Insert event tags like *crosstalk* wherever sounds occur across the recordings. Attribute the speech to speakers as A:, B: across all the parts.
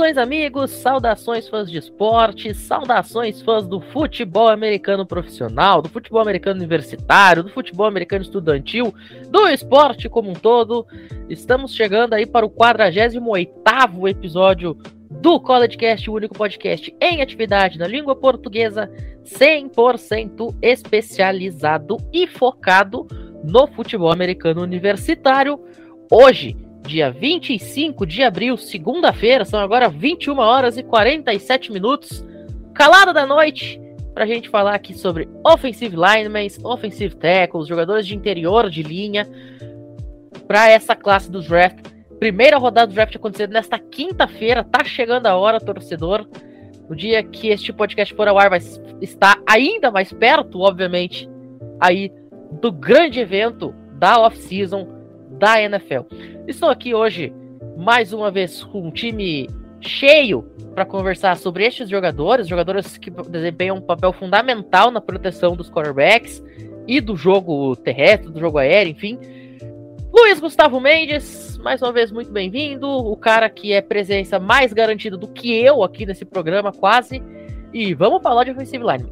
A: Saudações, amigos, saudações, fãs de esporte, saudações, fãs do futebol americano profissional, do futebol americano universitário, do futebol americano estudantil, do esporte como um todo. Estamos chegando aí para o 48 episódio do CollegeCast, o único podcast em atividade na língua portuguesa, 100% especializado e focado no futebol americano universitário. Hoje, dia 25 de abril, segunda-feira, são agora 21 horas e 47 minutos, calado da noite, para a gente falar aqui sobre offensive linemen, offensive tackles, jogadores de interior de linha, para essa classe do draft. Primeira rodada do draft acontecendo nesta quinta-feira, tá chegando a hora, torcedor. No dia que este podcast for ao ar, vai estar ainda mais perto, obviamente, aí do grande evento da off-season da NFL. Estou aqui hoje, mais uma vez, com um time cheio para conversar sobre estes jogadores, jogadores que desempenham um papel fundamental na proteção dos quarterbacks e do jogo terrestre, do jogo aéreo, enfim. Luiz Gustavo Mendes, mais uma vez muito bem-vindo, o cara que é presença mais garantida do que eu aqui nesse programa, quase. E vamos falar de offensive line.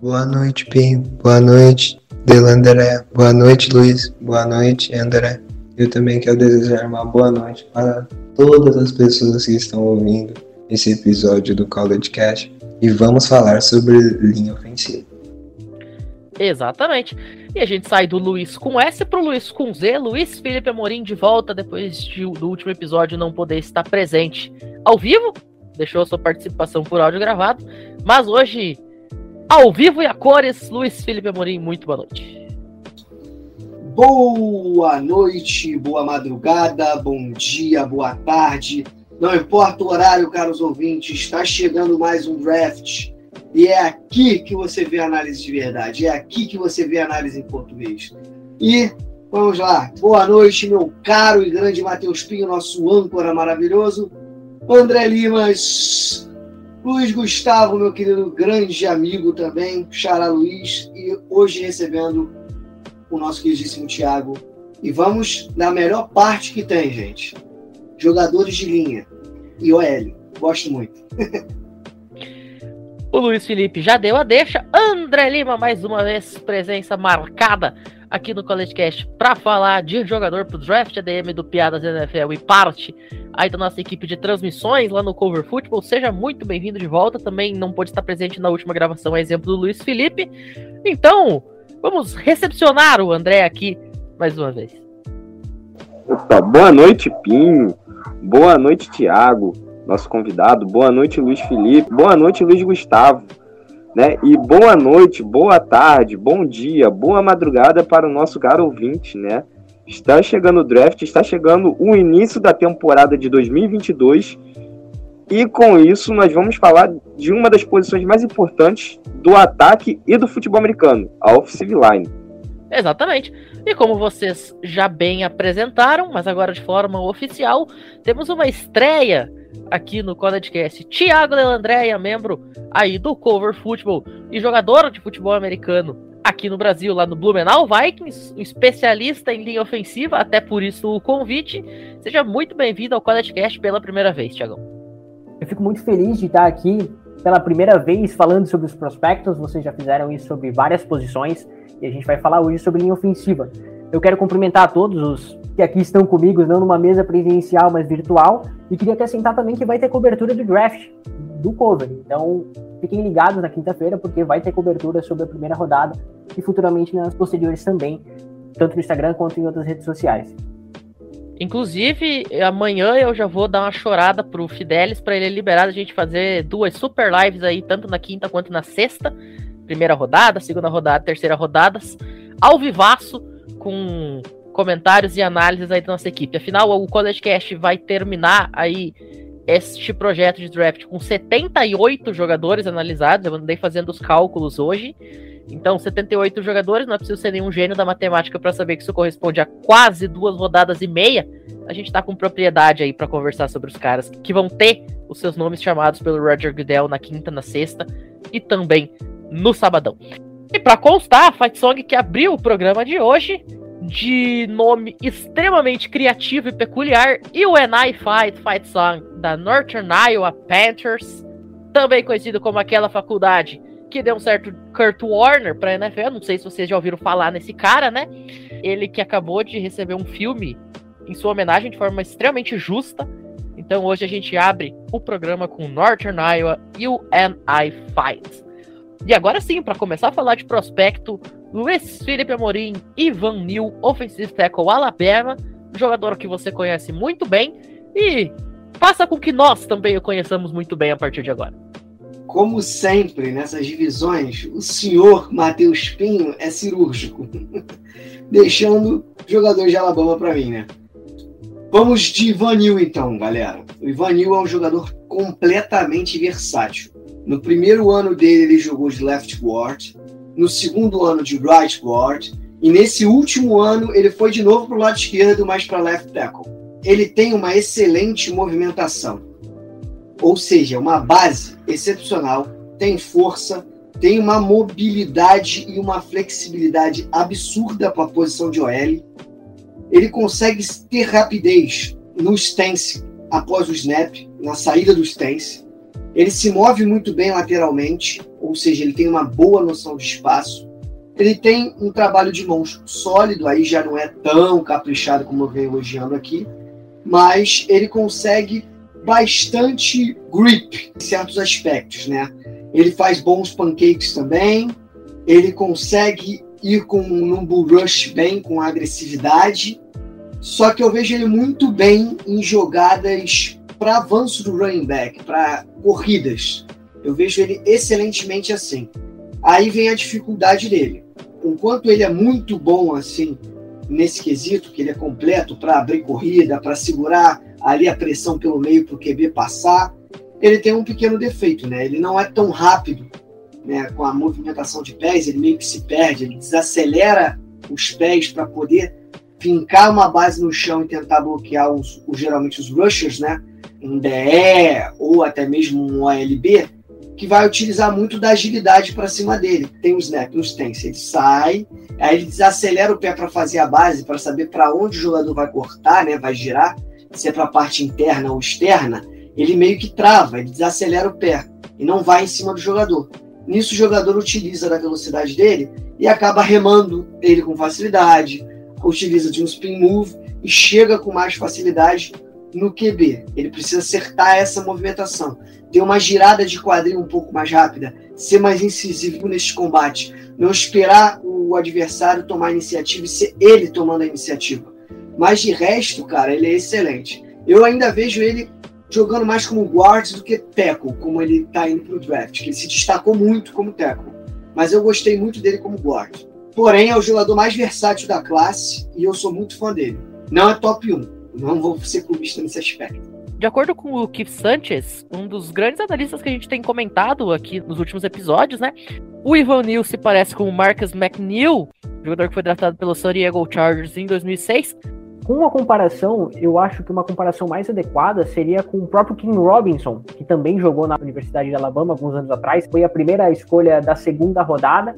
B: Boa noite, Pim. Boa noite. Delandré. Boa noite, Luiz. Boa noite, André. Eu também quero desejar uma boa noite para todas as pessoas que estão ouvindo esse episódio do College Cash e vamos falar sobre linha ofensiva.
A: Exatamente. E a gente sai do Luiz com S para o Luiz com Z. Luiz Felipe Amorim de volta depois de, do último episódio não poder estar presente ao vivo. Deixou sua participação por áudio gravado. Mas hoje ao vivo e a cores, Luiz Felipe Amorim, muito boa noite.
C: Boa noite, boa madrugada, bom dia, boa tarde. Não importa o horário, caros ouvintes, está chegando mais um draft. E é aqui que você vê análise de verdade, é aqui que você vê análise em português. E vamos lá, boa noite, meu caro e grande Matheus Pinho, nosso âncora maravilhoso. André Limas, Luiz Gustavo, meu querido grande amigo também, Xará Luiz, e hoje recebendo o nosso queridíssimo Thiago. E vamos na melhor parte que tem, gente. Jogadores de linha e OL. Gosto muito. *laughs*
A: o Luiz Felipe já deu a deixa. André Lima, mais uma vez, presença marcada aqui no College Cast para falar de jogador pro draft ADM do Piadas NFL e parte aí da nossa equipe de transmissões lá no Cover Football. Seja muito bem-vindo de volta. Também não pôde estar presente na última gravação, a exemplo do Luiz Felipe. Então, vamos recepcionar o André aqui mais uma vez.
D: Opa, boa noite, Pinho. Boa noite, Tiago, nosso convidado. Boa noite, Luiz Felipe. Boa noite, Luiz Gustavo. Né? E boa noite, boa tarde, bom dia, boa madrugada para o nosso caro ouvinte, né? Está chegando o draft, está chegando o início da temporada de 2022 e com isso nós vamos falar de uma das posições mais importantes do ataque e do futebol americano, a offensive line.
A: Exatamente. E como vocês já bem apresentaram, mas agora de forma oficial, temos uma estreia aqui no CollegeCast. Thiago Lelandréia, membro aí do Cover Football e jogador de futebol americano aqui no Brasil, lá no Blumenau Vikings, um especialista em linha ofensiva, até por isso o convite. Seja muito bem-vindo ao CollegeCast pela primeira vez, Thiagão.
E: Eu fico muito feliz de estar aqui pela primeira vez falando sobre os prospectos. Vocês já fizeram isso sobre várias posições e a gente vai falar hoje sobre linha ofensiva. Eu quero cumprimentar a todos os que aqui estão comigo, não numa mesa presencial, mas virtual, e queria acrescentar também que vai ter cobertura do draft, do cover. Então, fiquem ligados na quinta-feira, porque vai ter cobertura sobre a primeira rodada e futuramente nas posteriores também, tanto no Instagram quanto em outras redes sociais.
A: Inclusive, amanhã eu já vou dar uma chorada pro Fidelis para ele liberar a gente fazer duas super lives aí, tanto na quinta quanto na sexta. Primeira rodada, segunda rodada, terceira rodadas, ao vivaço, com comentários e análises aí da nossa equipe. Afinal, o College Cast vai terminar aí este projeto de draft com 78 jogadores analisados. Eu andei fazendo os cálculos hoje. Então, 78 jogadores, não é preciso ser nenhum gênio da matemática para saber que isso corresponde a quase duas rodadas e meia. A gente tá com propriedade aí para conversar sobre os caras que vão ter os seus nomes chamados pelo Roger Goodell na quinta, na sexta e também no sabadão. E para constar, a Fight Song que abriu o programa de hoje de nome extremamente criativo e peculiar, e o I Fight Fight Song da Northern Iowa Panthers, também conhecido como aquela faculdade que deu um certo Kurt Warner pra NFL, não sei se vocês já ouviram falar nesse cara, né? Ele que acabou de receber um filme em sua homenagem de forma extremamente justa. Então hoje a gente abre o programa com Northern Iowa e o NI Fight. E agora sim, para começar a falar de prospecto, Luiz Felipe Amorim, Ivan New, Offensive Tackle Alabama, jogador que você conhece muito bem e faça com que nós também o conheçamos muito bem a partir de agora.
C: Como sempre, nessas divisões, o senhor Matheus Pinho é cirúrgico, *laughs* deixando o jogador de Alabama para mim, né? Vamos de Ivanil então, galera. O Ivanil é um jogador completamente versátil. No primeiro ano dele, ele jogou de left guard, no segundo ano de right guard, e nesse último ano ele foi de novo para o lado esquerdo, mais para left tackle. Ele tem uma excelente movimentação, ou seja, uma base excepcional, tem força, tem uma mobilidade e uma flexibilidade absurda para a posição de OL. Ele consegue ter rapidez no stance após o snap, na saída do stance. Ele se move muito bem lateralmente, ou seja, ele tem uma boa noção de espaço. Ele tem um trabalho de mãos sólido, aí já não é tão caprichado como eu venho elogiando aqui, mas ele consegue bastante grip em certos aspectos, né? Ele faz bons pancakes também, ele consegue ir com um bull rush bem, com agressividade, só que eu vejo ele muito bem em jogadas para avanço do running back, para corridas. Eu vejo ele excelentemente assim. Aí vem a dificuldade dele. Enquanto ele é muito bom assim nesse quesito, que ele é completo para abrir corrida, para segurar ali a pressão pelo meio para o QB passar, ele tem um pequeno defeito, né? Ele não é tão rápido, né? Com a movimentação de pés, ele meio que se perde, ele desacelera os pés para poder fincar uma base no chão e tentar bloquear os, os geralmente os rushers, né? Um DE ou até mesmo um OLB, que vai utilizar muito da agilidade para cima dele. Tem um snap, um stance, ele sai, aí ele desacelera o pé para fazer a base, para saber para onde o jogador vai cortar, né, vai girar, se é para a parte interna ou externa, ele meio que trava, ele desacelera o pé e não vai em cima do jogador. Nisso o jogador utiliza da velocidade dele e acaba remando ele com facilidade, utiliza de um spin move e chega com mais facilidade no QB. Ele precisa acertar essa movimentação, ter uma girada de quadril um pouco mais rápida, ser mais incisivo neste combate, não esperar o adversário tomar a iniciativa e ser ele tomando a iniciativa. Mas de resto, cara, ele é excelente. Eu ainda vejo ele jogando mais como guard do que tackle, como ele está indo para o draft, que ele se destacou muito como tackle. Mas eu gostei muito dele como guard. Porém, é o jogador mais versátil da classe e eu sou muito fã dele. Não é top 1, não vou ser clubista nesse aspecto.
A: De acordo com o Keith Sanchez, um dos grandes analistas que a gente tem comentado aqui nos últimos episódios, né? O Ivan Neal se parece com o Marcus McNeil, jogador que foi draftado pelo San Diego Chargers em 2006.
E: Com uma comparação, eu acho que uma comparação mais adequada seria com o próprio King Robinson, que também jogou na Universidade de Alabama alguns anos atrás. Foi a primeira escolha da segunda rodada.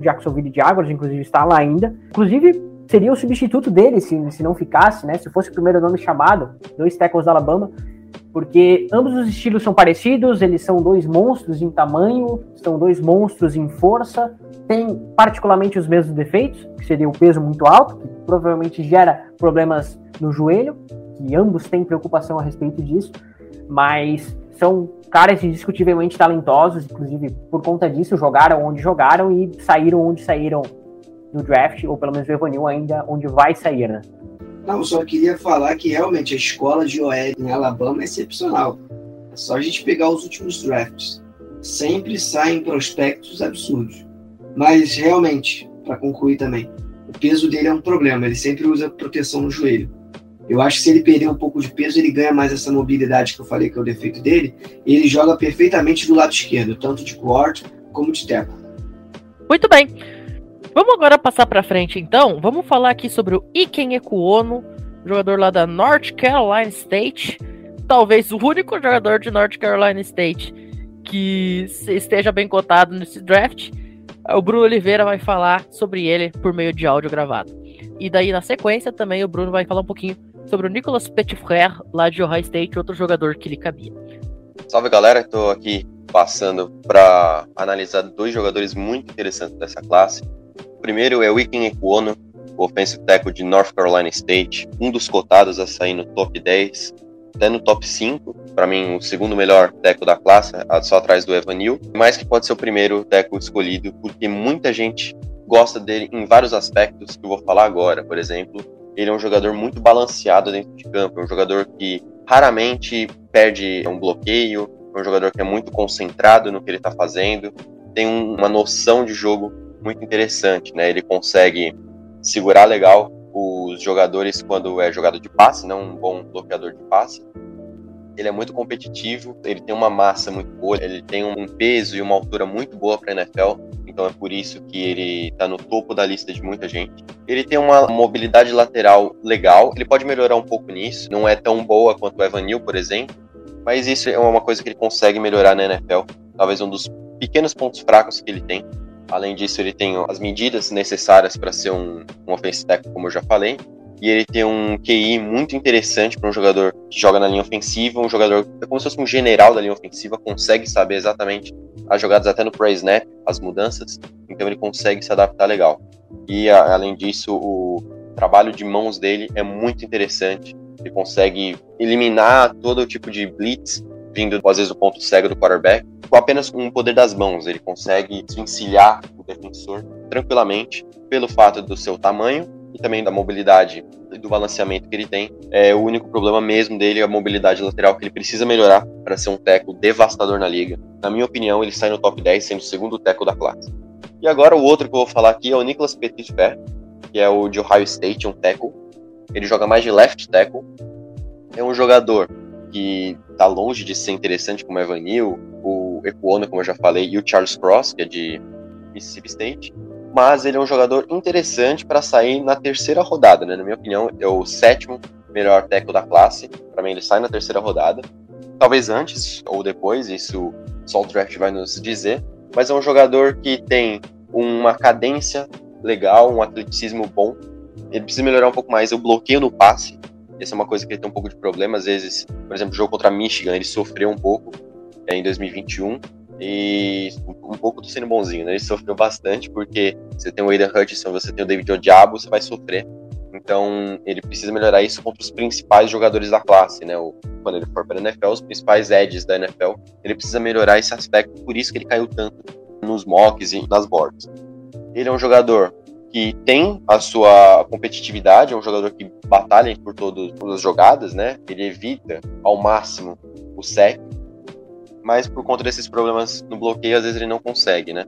E: Jacksonville Jaguars, inclusive, está lá ainda. Inclusive, seria o substituto dele se, se não ficasse, né? Se fosse o primeiro nome chamado, dois tackles da Alabama, porque ambos os estilos são parecidos, eles são dois monstros em tamanho, são dois monstros em força, têm particularmente os mesmos defeitos, que seria o peso muito alto, que provavelmente gera problemas no joelho, que ambos têm preocupação a respeito disso, mas são caras indiscutivelmente talentosos, inclusive por conta disso jogaram onde jogaram e saíram onde saíram no draft, ou pelo menos o Evanil ainda onde vai sair, né?
C: Não, só queria falar que realmente a escola de OL em Alabama é excepcional. É só a gente pegar os últimos drafts. Sempre saem prospectos absurdos. Mas realmente, para concluir também, o peso dele é um problema. Ele sempre usa proteção no joelho. Eu acho que se ele perder um pouco de peso, ele ganha mais essa mobilidade que eu falei que é o defeito dele. E ele joga perfeitamente do lado esquerdo, tanto de guard como de tackle.
A: Muito bem. Vamos agora passar para frente então. Vamos falar aqui sobre o Iken Ekuono, jogador lá da North Carolina State. Talvez o único jogador de North Carolina State que esteja bem cotado nesse draft. O Bruno Oliveira vai falar sobre ele por meio de áudio gravado. E daí, na sequência, também o Bruno vai falar um pouquinho sobre o Nicolas Petitfrère, lá de Ohio State, outro jogador que lhe cabia.
F: Salve galera, estou aqui passando para analisar dois jogadores muito interessantes dessa classe. Primeiro é o Iken Ekuono, o offensive tackle de North Carolina State, um dos cotados a sair no top 10, até no top 5, para mim o segundo melhor tackle da classe, só atrás do Evan Neal, mas que pode ser o primeiro tackle escolhido, porque muita gente gosta dele em vários aspectos que eu vou falar agora. Por exemplo, ele é um jogador muito balanceado dentro de campo, é um jogador que raramente perde um bloqueio, é um jogador que é muito concentrado no que ele está fazendo, tem uma noção de jogo muito interessante, né? Ele consegue segurar legal os jogadores quando é jogado de passe, não um bom bloqueador de passe. Ele é muito competitivo, ele tem uma massa muito boa, ele tem um peso e uma altura muito boa para NFL, então é por isso que ele está no topo da lista de muita gente. Ele tem uma mobilidade lateral legal, ele pode melhorar um pouco nisso, não é tão boa quanto o Evan Neal, por exemplo, mas isso é uma coisa que ele consegue melhorar na NFL, talvez um dos pequenos pontos fracos que ele tem. Além disso, ele tem as medidas necessárias para ser um, um offensive tackle, como eu já falei. E ele tem um QI muito interessante para um jogador que joga na linha ofensiva, um jogador é como se fosse um general da linha ofensiva, consegue saber exatamente as jogadas até no pre-snap, as mudanças, então ele consegue se adaptar legal. E a, além disso, o trabalho de mãos dele é muito interessante. Ele consegue eliminar todo tipo de blitz vindo às vezes do ponto cego do quarterback, com apenas um poder das mãos. Ele consegue desvencilhar o defensor tranquilamente pelo fato do seu tamanho e também da mobilidade e do balanceamento que ele tem. É o único problema mesmo dele é a mobilidade lateral que ele precisa melhorar para ser um teco devastador na liga. Na minha opinião, ele sai no top 10 sendo o segundo teco da classe. E agora o outro que eu vou falar aqui é o Nicolas Petitfer, que é o de Ohio State, um tackle. Ele joga mais de left tackle. É um jogador que está longe de ser interessante como Evan Neal, o Ekuono, como eu já falei, e o Charles Cross, que é de Mississippi State. Mas ele é um jogador interessante para sair na terceira rodada, né? Na minha opinião, é o sétimo melhor tackle da classe. Para mim, ele sai na terceira rodada. Talvez antes ou depois, isso só o draft vai nos dizer. Mas é um jogador que tem uma cadência legal, um atleticismo bom. Ele precisa melhorar um pouco mais o bloqueio no passe. Essa é uma coisa que ele tem um pouco de problema. Às vezes, por exemplo, o jogo contra Michigan, ele sofreu um pouco em 2021. E um pouco do sendo bonzinho, né? Ele sofreu bastante, porque você tem o Aiden Hutchinson, você tem o David Odiabo, você vai sofrer. Então, ele precisa melhorar isso contra os principais jogadores da classe, né? O, quando ele for para a NFL, os principais edges da NFL. Ele precisa melhorar esse aspecto, por isso que ele caiu tanto nos mocks e nas boards. Ele é um jogador que tem a sua competitividade, é um jogador que batalha por todas as jogadas, né? Ele evita ao máximo o sec, mas por conta desses problemas no bloqueio, às vezes ele não consegue, né?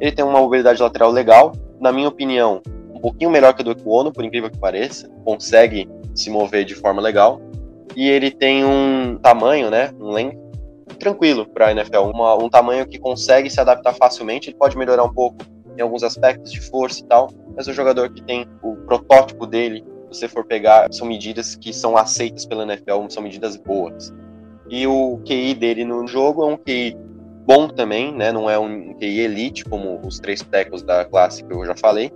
F: Ele tem uma mobilidade lateral legal, na minha opinião, um pouquinho melhor que a do Ekuono, por incrível que pareça, consegue se mover de forma legal, e ele tem um tamanho, né, um length tranquilo para a NFL, uma, um tamanho que consegue se adaptar facilmente, ele pode melhorar um pouco em alguns aspectos de força e tal, mas o jogador que tem o protótipo dele, se você for pegar, são medidas que são aceitas pela NFL, são medidas boas. E o QI dele no jogo é um QI bom também, né? Não é um QI elite, como os três tackles da classe que eu já falei,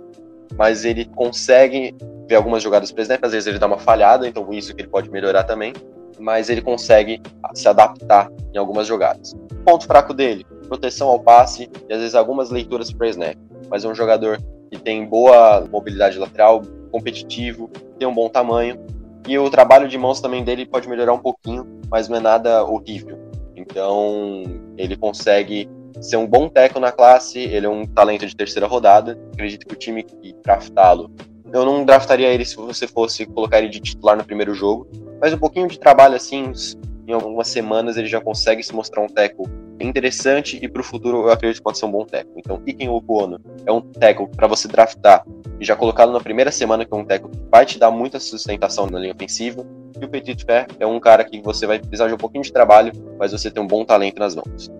F: mas ele consegue ver algumas jogadas exemplo, às vezes ele dá uma falhada, então isso que ele pode melhorar também, mas ele consegue se adaptar em algumas jogadas. Ponto fraco dele, proteção ao passe e às vezes algumas leituras para snap, mas é um jogador que tem boa mobilidade lateral, competitivo, tem um bom tamanho e o trabalho de mãos também dele pode melhorar um pouquinho, mas não é nada horrível. Então, ele consegue ser um bom teco na classe, ele é um talento de terceira rodada. Acredito que o time que draftá-lo, eu não draftaria ele se você fosse colocar ele de titular no primeiro jogo, mas um pouquinho de trabalho assim, em algumas semanas ele já consegue se mostrar um teco interessante e para o futuro eu acredito que pode ser um bom teco. Então, Iken Okuono é um teco para você draftar e já colocá-lo na primeira semana que é um teco que vai te dar muita sustentação na linha ofensiva. E o Petit Fer é um cara que você vai precisar de um pouquinho de trabalho, mas você tem um bom talento nas mãos.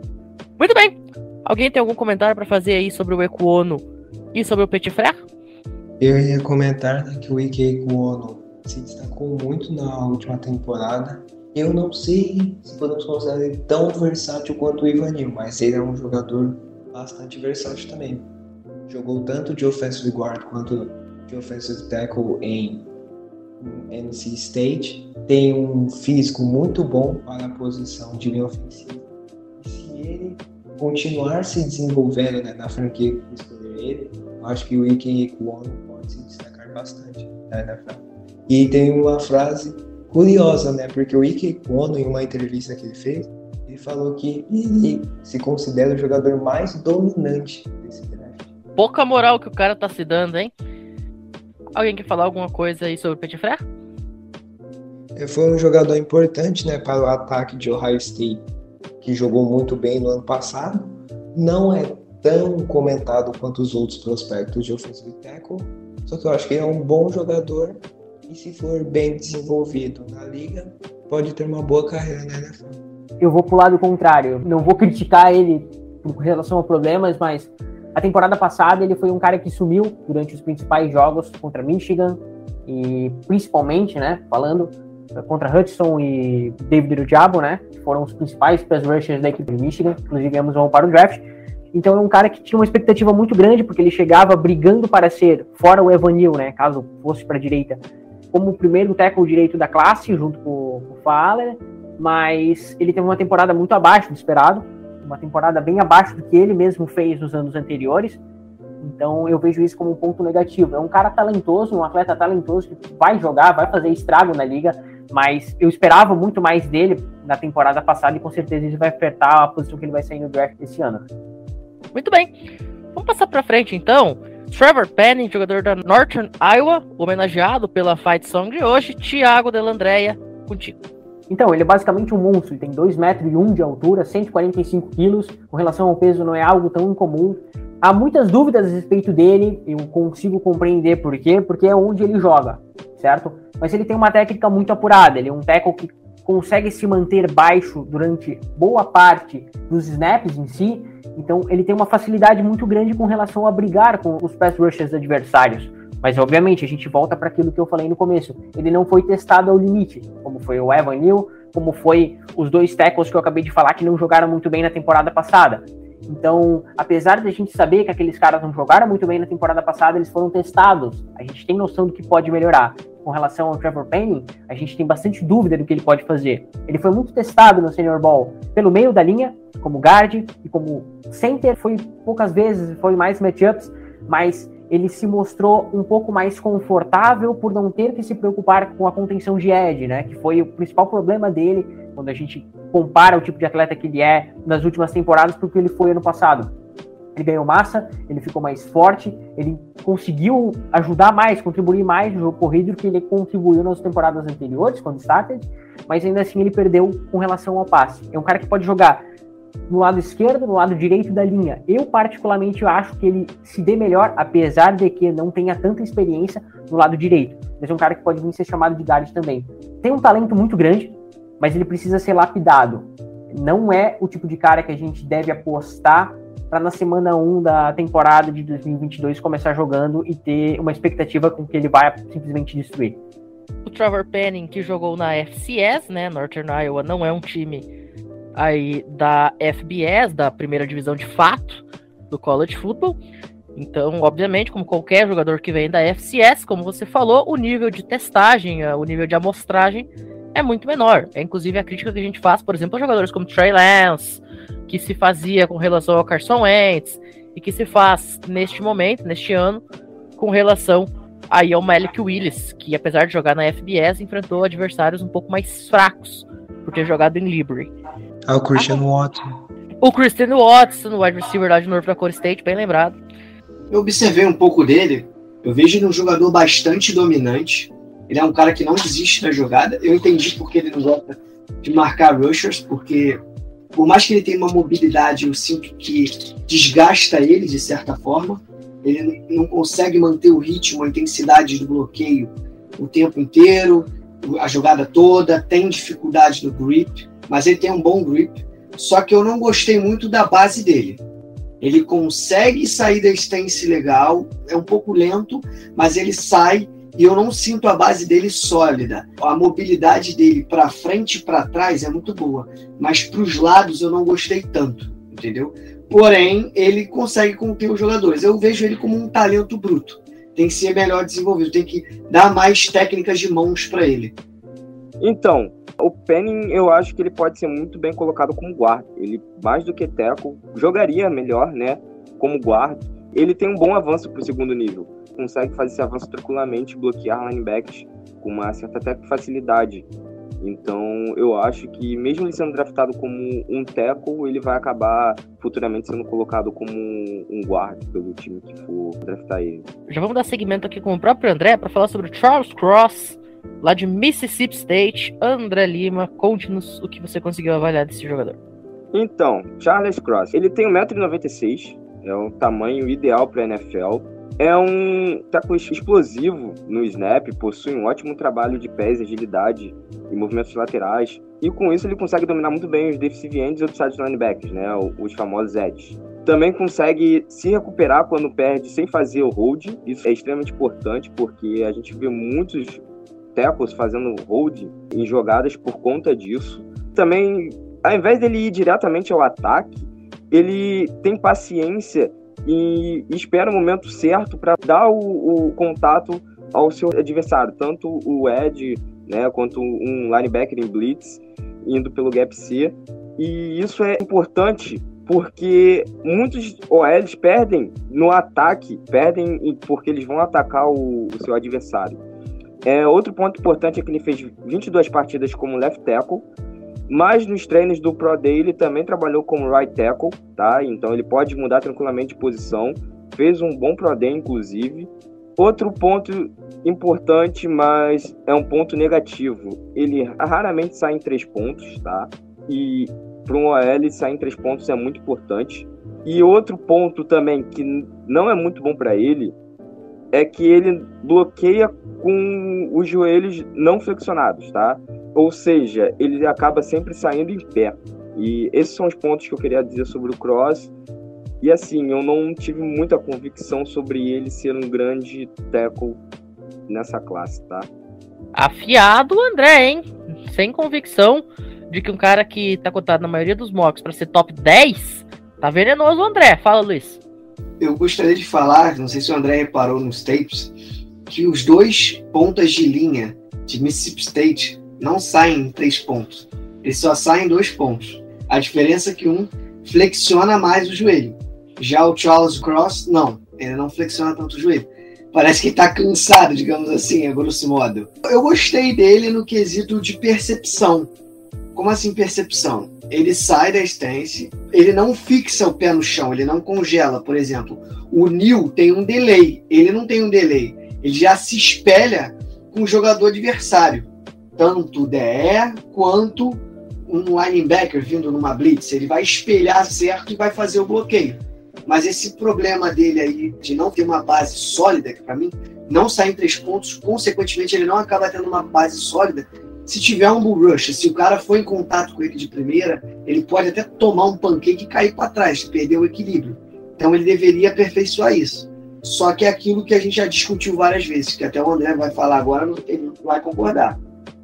A: Muito bem. Alguém tem algum comentário para fazer aí sobre o Ekuono e sobre o Petit Fer?
B: Eu ia comentar né, que o Ike Ekuono se destacou muito na última temporada eu não sei se podemos considerar ele tão versátil quanto o Ivanil, mas ele é um jogador bastante versátil também. Jogou tanto de offensive guard quanto de offensive tackle em NC State, tem um físico muito bom para a posição de linha ofensiva. Se ele continuar se desenvolvendo né, na franquia que escolher ele, eu acho que o Iken Ekuono pode se destacar bastante na NFL. E tem uma frase curiosa, né? Porque o Ike Ekuono, em uma entrevista que ele fez, ele falou que ele se considera o jogador mais dominante desse draft.
A: Pouca moral que o cara tá se dando, hein? Alguém quer falar alguma coisa aí sobre o Petitfré?
B: Ele foi um jogador importante, né, para o ataque de Ohio State, que jogou muito bem no ano passado. Não é tão comentado quanto os outros prospectos de offensive tackle, só que eu acho que ele é um bom jogador e se for bem desenvolvido na liga, pode ter uma boa carreira na NFL.
E: Eu vou pro lado contrário. Não vou criticar ele com relação a problemas, mas a temporada passada ele foi um cara que sumiu durante os principais jogos contra Michigan e principalmente, né, falando contra Hudson e David Diabo, né, que foram os principais pass rushers da equipe de Michigan, inclusive ganhamos um para o draft. Então é um cara que tinha uma expectativa muito grande, porque ele chegava brigando para ser, fora o Evanil, né, caso fosse para a direita, como o primeiro tackle direito da classe, junto com, o Fowler, mas ele teve uma temporada muito abaixo do esperado, uma temporada bem abaixo do que ele mesmo fez nos anos anteriores. Então eu vejo isso como um ponto negativo. É um cara talentoso, um atleta talentoso que vai jogar, vai fazer estrago na liga, mas eu esperava muito mais dele na temporada passada e com certeza ele vai apertar a posição que ele vai sair no draft esse ano.
A: Muito bem. Vamos passar para frente então. Trevor Penning, jogador da Northern Iowa, homenageado pela Fight Song de hoje. Thiago Delandreia, contigo.
E: Então, ele é basicamente um monstro, ele tem 2 metros e 1 de altura, 145 quilos, com relação ao peso não é algo tão incomum. Há muitas dúvidas a respeito dele, eu consigo compreender por quê, porque é onde ele joga, certo? Mas ele tem uma técnica muito apurada, ele é um tackle que consegue se manter baixo durante boa parte dos snaps em si, então ele tem uma facilidade muito grande com relação a brigar com os pass rushers adversários. Mas obviamente a gente volta para aquilo que eu falei no começo. Ele não foi testado ao limite, como foi o Evan Neal, como foi os dois tackles que eu acabei de falar que não jogaram muito bem na temporada passada. Então, apesar de a gente saber que aqueles caras não jogaram muito bem na temporada passada, eles foram testados. A gente tem noção do que pode melhorar. Com relação ao Trevor Penning, a gente tem bastante dúvida do que ele pode fazer. Ele foi muito testado no Senior Ball pelo meio da linha, como guard e como center. Foi poucas vezes, foi mais matchups, mas ele se mostrou um pouco mais confortável por não ter que se preocupar com a contenção de edge, né? Que foi o principal problema dele quando a gente compara o tipo de atleta que ele é nas últimas temporadas porque ele foi ano passado. Ele ganhou massa, ele ficou mais forte, ele conseguiu ajudar mais, contribuir mais no jogo corrido do que ele contribuiu nas temporadas anteriores, quando started, mas ainda assim ele perdeu com relação ao passe. É um cara que pode jogar no lado esquerdo, no lado direito da linha. Eu, particularmente, acho que ele se dê melhor, apesar de que não tenha tanta experiência no lado direito. Mas é um cara que pode vir ser chamado de guard também. Tem um talento muito grande, mas ele precisa ser lapidado. Não é o tipo de cara que a gente deve apostar para na semana 1 da temporada de 2022 começar jogando e ter uma expectativa com que ele vai simplesmente destruir.
A: O Trevor Penning, que jogou na FCS, né, Northern Iowa, não é um time aí da FBS, da primeira divisão de fato do college football. Então, obviamente, como qualquer jogador que vem da FCS, como você falou, o nível de testagem, o nível de amostragem é muito menor. É inclusive a crítica que a gente faz, por exemplo, a jogadores como Trey Lance, que se fazia com relação ao Carson Wentz e que se faz neste momento, neste ano, com relação aí ao Malik Willis, que apesar de jogar na FBS, enfrentou adversários um pouco mais fracos por ter jogado em Liberty.
B: Ah, o Christian ah, Watson.
A: O Christian Watson, wide receiver lá de North Dakota State, bem lembrado.
C: Eu observei um pouco dele. Eu vejo ele um jogador bastante dominante. Ele é um cara que não desiste da jogada. Eu entendi porque ele não gosta de marcar rushers, porque por mais que ele tenha uma mobilidade, eu sinto que desgasta ele de certa forma. Ele não consegue manter o ritmo, a intensidade do bloqueio o tempo inteiro, a jogada toda, tem dificuldade no grip mas ele tem um bom grip. Só que eu não gostei muito da base dele. Ele consegue sair da stance legal, é um pouco lento, mas ele sai e eu não sinto a base dele sólida. A mobilidade dele para frente e para trás é muito boa, mas para os lados eu não gostei tanto, entendeu? Porém, ele consegue conter os jogadores. Eu vejo ele como um talento bruto tem que ser melhor desenvolvido, tem que dar mais técnicas de mãos para ele.
D: Então, o Penning, eu acho que ele pode ser muito bem colocado como guarda. Ele, mais do que teco, jogaria melhor, né, como guarda. Ele tem um bom avanço para o segundo nível. Consegue fazer esse avanço tranquilamente, bloquear linebackers com uma certa até facilidade. Então, eu acho que mesmo ele sendo draftado como um tackle, ele vai acabar futuramente sendo colocado como um guard pelo time que for draftar ele.
A: Já vamos dar seguimento aqui com o próprio André para falar sobre o Charles Cross, lá de Mississippi State. André Lima, conte-nos o que você conseguiu avaliar desse jogador.
D: Então, Charles Cross, ele tem 1,96m, é o tamanho ideal para NFL é um tackle explosivo no snap, possui um ótimo trabalho de pés, agilidade e movimentos laterais. E com isso ele consegue dominar muito bem os defensive ends e os side linebackers, né, os famosos edges. Também consegue se recuperar quando perde sem fazer o hold. Isso é extremamente importante porque a gente vê muitos tackles fazendo hold em jogadas por conta disso. Também, ao invés dele ir diretamente ao ataque, ele tem paciência e espera o momento certo para dar o, o, contato ao seu adversário, tanto o Ed, né, quanto um linebacker em blitz indo pelo gap C. E isso é importante porque muitos OLs perdem no ataque, perdem porque eles vão atacar o, o seu adversário. É, outro ponto importante é que ele fez 22 partidas como left tackle, mas nos treinos do Pro Day ele também trabalhou como right tackle, tá? Então ele pode mudar tranquilamente de posição. Fez um bom Pro Day, inclusive. Outro ponto importante, mas é um ponto negativo. Ele raramente sai em três pontos, tá? E para um OL sair em três pontos é muito importante. E outro ponto também que não é muito bom para ele é que ele bloqueia com os joelhos não flexionados, tá? Ou seja, ele acaba sempre saindo em pé. E esses são os pontos que eu queria dizer sobre o Cross. E assim, eu não tive muita convicção sobre ele ser um grande tackle nessa classe, tá?
A: Afiado André, hein? Sem convicção de que um cara que tá cotado na maioria dos mocks para ser top 10, tá venenoso André. Fala, Luiz.
C: Eu gostaria de falar, não sei se o André reparou nos tapes, que os dois pontas de linha de Mississippi State não saem em três pontos. Eles só saem em dois pontos. A diferença é que um flexiona mais o joelho. Já o Charles Cross, não. Ele não flexiona tanto o joelho. Parece que está cansado, digamos assim, a grosso modo. Eu gostei dele no quesito de percepção. Como assim percepção? Ele sai da stance, ele não fixa o pé no chão, ele não congela, por exemplo. O Neil tem um delay, ele não tem um delay. Ele já se espelha com o jogador adversário tanto DE quanto um linebacker vindo numa blitz. Ele vai espelhar certo e vai fazer o bloqueio. Mas esse problema dele aí de não ter uma base sólida, que para mim não sai em três pontos, consequentemente ele não acaba tendo uma base sólida. Se tiver um bull rush, se o cara for em contato com ele de primeira, ele pode até tomar um pancake e cair para trás, perder o equilíbrio. Então ele deveria aperfeiçoar isso. Só que é aquilo que a gente já discutiu várias vezes, que até o André vai falar agora, ele vai concordar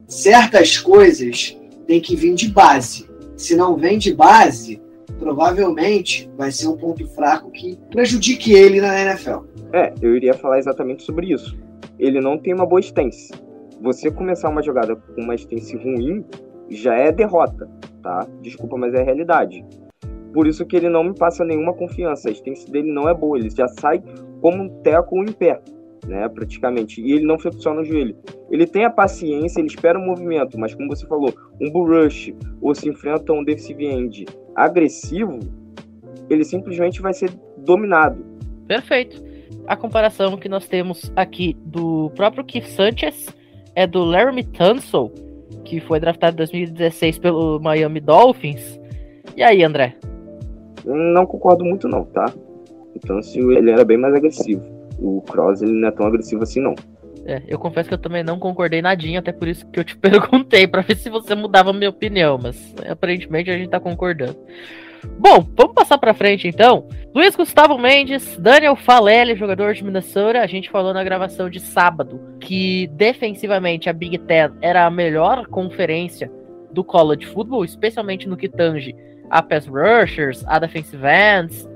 C: certas coisas têm que vir de base. Se não vem de base, provavelmente vai ser um ponto fraco que prejudique ele na NFL.
D: É, eu iria falar exatamente sobre isso. Ele não tem uma boa stance. Você começar uma jogada com uma stance ruim já é derrota, tá? Desculpa, mas é a realidade. Por isso que ele não me passa nenhuma confiança. A stance dele não é boa. Ele já sai como um teco em pé né, praticamente, e ele não flexiona o joelho. Ele tem a paciência, ele espera o movimento, mas como você falou, um bull rush ou se enfrenta um defensive end agressivo, ele simplesmente vai ser dominado.
A: Perfeito. A comparação que nós temos aqui do próprio Keith Sanchez é do Laramie Tunsil, que foi draftado em 2016 pelo Miami Dolphins. E aí, André?
D: Não concordo muito não, tá? Então, se ele era bem mais agressivo o Cross ele não é tão agressivo assim, não.
A: É, eu confesso que eu também não concordei nadinha, até por isso que eu te *laughs* perguntei, para ver se você mudava a minha opinião, mas aparentemente a gente tá concordando. Bom, vamos passar para frente então. Luiz Gustavo Mendes, Daniel Falelli, jogador de Minnesota. A gente falou na gravação de sábado que defensivamente a Big Ten era a melhor conferência do college football, especialmente no que tange a pass rushers, a defensive ends,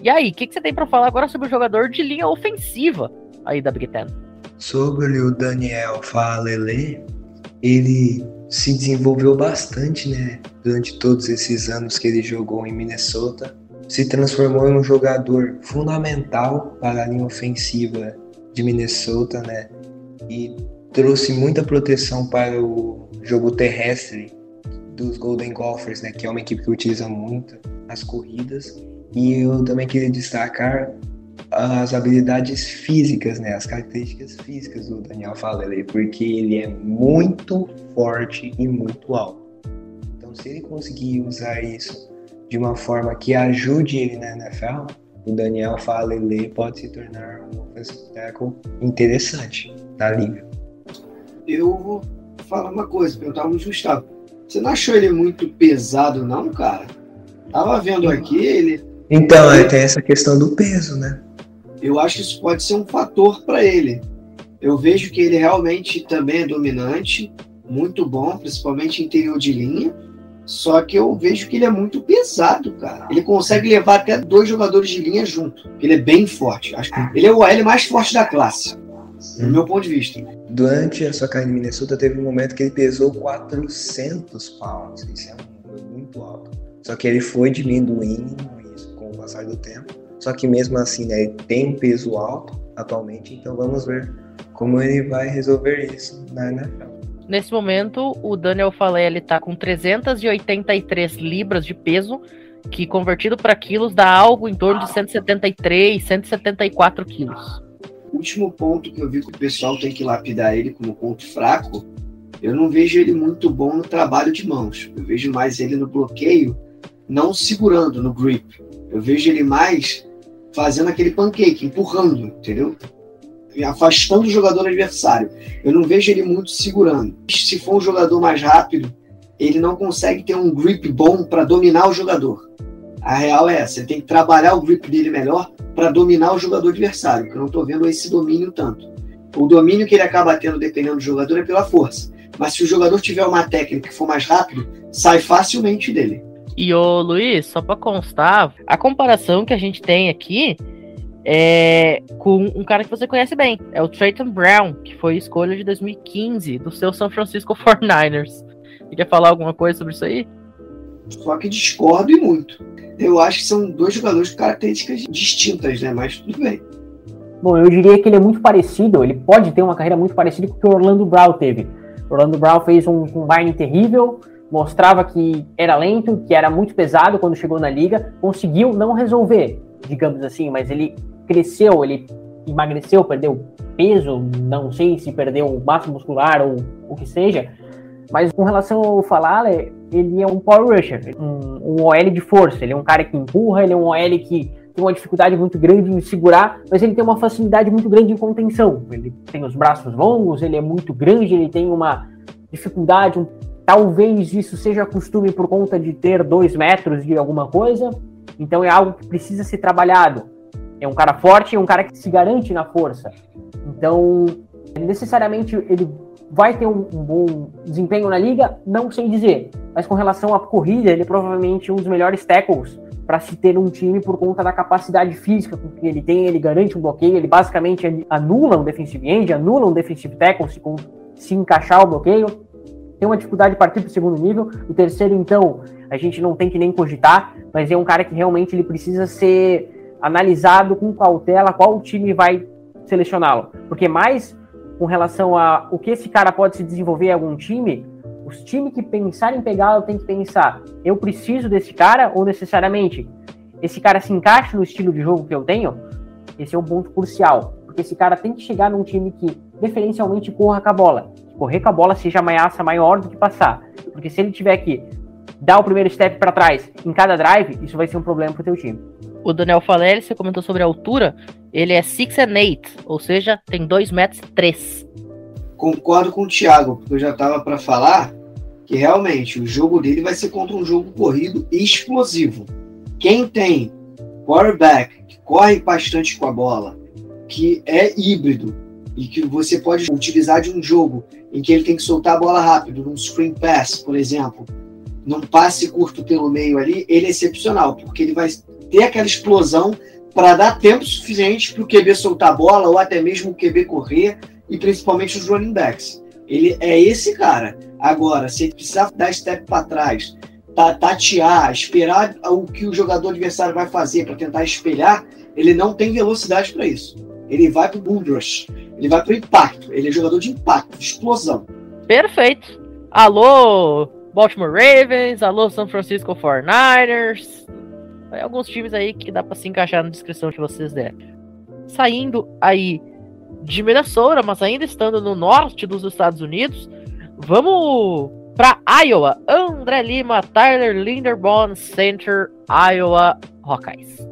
A: e aí, o que, que, você tem para falar agora sobre o jogador de linha ofensiva aí da Big Ten.
B: Sobre o Daniel Falele, ele se desenvolveu bastante, né? Durante todos esses anos que ele jogou em Minnesota, se transformou em um jogador fundamental para a linha ofensiva de Minnesota, né? E trouxe muita proteção para o jogo terrestre dos Golden Gophers, né? Que é uma equipe que utiliza muito as corridas. E eu também queria destacar as habilidades físicas, né, as características físicas do Daniel Falele, porque ele é muito forte e muito alto. Então, se ele conseguir usar isso de uma forma que ajude ele na NFL, o Daniel Falele pode se tornar um offensive tackle interessante na liga.
C: Eu vou falar uma coisa, perguntar no Gustavo. Você não achou ele muito pesado, não, cara? Tava vendo aqui, ele.
B: Então, é, tem essa questão do peso, né?
C: Eu acho que isso pode ser um fator para ele. Eu vejo que ele realmente também é dominante, muito bom, principalmente interior de linha. Só que eu vejo que ele é muito pesado, cara. Ele consegue levar até dois jogadores de linha junto. Ele é bem forte. Acho que ele é o L mais forte da classe, do meu ponto de vista.
B: Durante a sua carreira em Minnesota, teve um momento que ele pesou 400 pounds. Isso é um número muito alto. Só que ele foi diminuindo passar do tempo. Só que mesmo assim, né, ele tem um peso alto atualmente, então vamos ver como ele vai resolver isso na NFL.
A: Nesse momento, o Daniel Falele está com 383 libras de peso, que convertido para quilos dá algo em torno de 173, 174 quilos.
C: O último ponto que eu vi que o pessoal tem que lapidar ele como ponto fraco, eu não vejo ele muito bom no trabalho de mãos. Eu vejo mais ele no bloqueio, não segurando no grip. Eu vejo ele mais fazendo aquele pancake, empurrando, entendeu? Afastando o jogador adversário. Eu não vejo ele muito segurando. Se for um jogador mais rápido, ele não consegue ter um grip bom para dominar o jogador. A real é essa, ele tem que trabalhar o grip dele melhor para dominar o jogador adversário, que eu não estou vendo esse domínio tanto. O domínio que ele acaba tendo dependendo do jogador é pela força. Mas se o jogador tiver uma técnica que for mais rápido, sai facilmente dele.
A: E o Luiz, só para constar, a comparação que a gente tem aqui é com um cara que você conhece bem, é o Trayton Brown, que foi escolha de 2015 do seu San Francisco *laughs* 49ers. Você quer falar alguma coisa sobre isso aí?
C: Só que discordo e muito. Eu acho que são dois jogadores com características distintas, né? Mas tudo bem.
E: Bom, eu diria que ele é muito parecido, ele pode ter uma carreira muito parecida com o que o Orlando Brown teve. O Orlando Brown fez um combine terrível, mostrava que era lento, que era muito pesado quando chegou na liga, conseguiu não resolver, digamos assim, mas ele cresceu, ele emagreceu, perdeu peso, não sei se perdeu massa muscular ou o que seja, mas com relação ao Falale, ele é um power rusher, um, um OL de força, ele é um cara que empurra, ele é um OL que tem uma dificuldade muito grande em segurar, mas ele tem uma facilidade muito grande em contenção. Ele tem os braços longos, ele é muito grande, ele tem uma dificuldade, um Talvez isso seja costume por conta de ter dois metros de alguma coisa, então é algo que precisa ser trabalhado. É um cara forte, é um cara que se garante na força. Então, necessariamente ele vai ter um, um bom desempenho na liga, não sei dizer. Mas com relação à corrida, ele é provavelmente um dos melhores tackles para se ter um time por conta da capacidade física que ele tem. Ele garante um bloqueio, ele basicamente anula um defensive end, anula um defensive tackle se, se encaixar o bloqueio tem uma dificuldade de partir para o segundo nível. O terceiro, então, a gente não tem que nem cogitar, mas é um cara que realmente ele precisa ser analisado com cautela qual time vai selecioná-lo. Porque mais com relação a o que esse cara pode se desenvolver em algum time, os times que pensarem em pegá-lo tem que pensar: eu preciso desse cara ou necessariamente esse cara se encaixa no estilo de jogo que eu tenho? Esse é um ponto crucial. Porque esse cara tem que chegar num time que preferencialmente corra com a bola correr com a bola seja ameaça maior do que passar. Porque se ele tiver que dar o primeiro step para trás em cada drive, isso vai ser um problema pro teu time.
A: O Daniel Faleri, você comentou sobre a altura, ele é 6 and 8, ou seja, tem 2 metros 3.
C: Concordo com o Thiago, porque eu já tava para falar que realmente o jogo dele vai ser contra um jogo corrido explosivo. Quem tem quarterback que corre bastante com a bola, que é híbrido, e que você pode utilizar de um jogo em que ele tem que soltar a bola rápido, num screen pass, por exemplo, num passe curto pelo meio ali, ele é excepcional, porque ele vai ter aquela explosão para dar tempo suficiente para o QB soltar a bola ou até mesmo o QB correr e principalmente os running backs. Ele é esse cara. Agora, se ele precisar dar step para trás, tatear, esperar o que o jogador adversário vai fazer para tentar espelhar, ele não tem velocidade para isso. Ele vai para o bull rush, ele vai para o impacto. Ele é jogador de impacto, de explosão.
A: Perfeito. Alô, Baltimore Ravens, alô, San Francisco 49ers. Tem alguns times aí que dá para se encaixar na descrição que vocês deram. Saindo aí de Minnesota, mas ainda estando no norte dos Estados Unidos, vamos para Iowa. André Lima, Tyler Linderbaum, Center, Iowa Hawkeyes.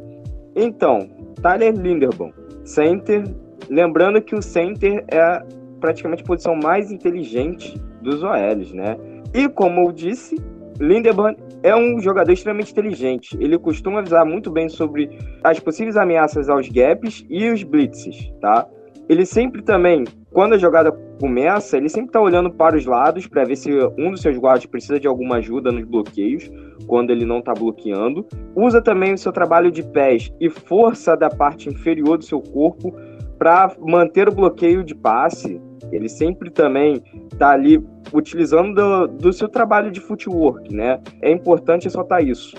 D: Então, Tyler Linderbaum, Center. Lembrando que o Center é praticamente a posição mais inteligente dos OLs, né? E como eu disse, Lindemann é um jogador extremamente inteligente. Ele costuma avisar muito bem sobre as possíveis ameaças aos gaps e os blitzes, tá? Ele sempre também, quando a jogada começa, ele sempre está olhando para os lados para ver se um dos seus guardas precisa de alguma ajuda nos bloqueios, quando ele não está bloqueando. Usa também o seu trabalho de pés e força da parte inferior do seu corpo para manter o bloqueio de passe. Ele sempre também está ali utilizando do, do, seu trabalho de footwork, né? É importante ressaltar isso.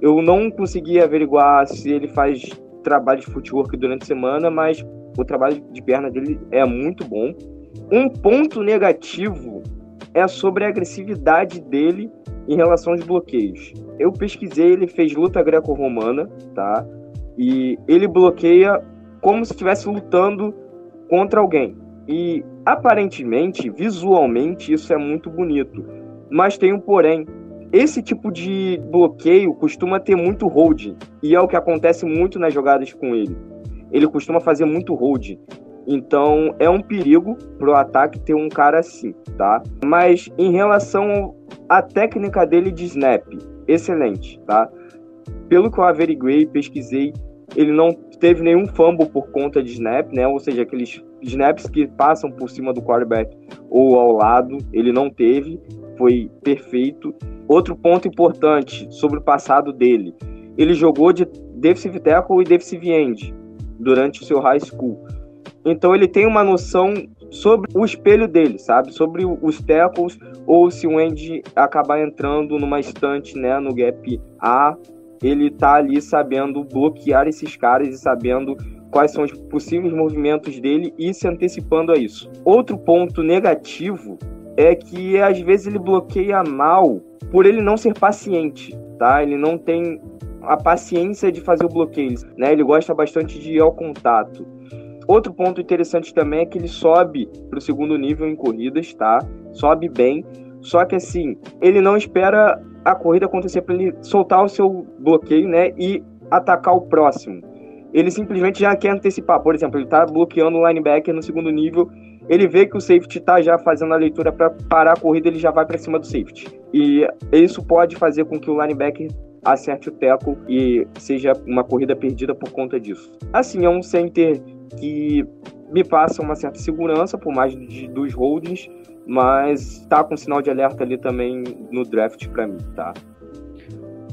D: Eu não consegui averiguar se ele faz trabalho de footwork durante a semana, mas o trabalho de perna dele é muito bom. Um ponto negativo é sobre a agressividade dele em relação aos bloqueios. Eu pesquisei, ele fez luta greco-romana, tá? E ele bloqueia como se estivesse lutando contra alguém. E aparentemente, visualmente, isso é muito bonito. Mas tem um porém. Esse tipo de bloqueio costuma ter muito hold, e é o que acontece muito nas jogadas com ele ele costuma fazer muito hold. Então é um perigo pro ataque ter um cara assim, tá? Mas em relação à técnica dele de snap, excelente, tá? Pelo que eu averiguei, pesquisei, ele não teve nenhum fumble por conta de snap, né? Ou seja, aqueles snaps que passam por cima do quarterback ou ao lado, ele não teve, foi perfeito. Outro ponto importante sobre o passado dele, ele jogou de defensive tackle e defensive end durante o seu high school. Então ele tem uma noção sobre o espelho dele, sabe? Sobre os tackles ou se o end acabar entrando numa estante, né, no gap A, ele tá ali sabendo bloquear esses caras e sabendo quais são os possíveis movimentos dele e se antecipando a isso. Outro ponto negativo é que às vezes ele bloqueia mal por ele não ser paciente, tá? Ele não tem a paciência de fazer o bloqueio, né? Ele gosta bastante de ir ao contato. Outro ponto interessante também é que ele sobe para o segundo nível em corridas, tá? Sobe bem. Só que assim, ele não espera a corrida acontecer para ele soltar o seu bloqueio, né? E atacar o próximo. Ele simplesmente já quer antecipar. Por exemplo, ele está bloqueando o linebacker no segundo nível. Ele vê que o safety está já fazendo a leitura para parar a corrida, ele já vai para cima do safety. E isso pode fazer com que o linebacker acerte o teco e seja uma corrida perdida por conta disso. Assim, é um center que me passa uma certa segurança, por mais de, dos holdings, mas tá com sinal de alerta ali também no draft para mim, tá?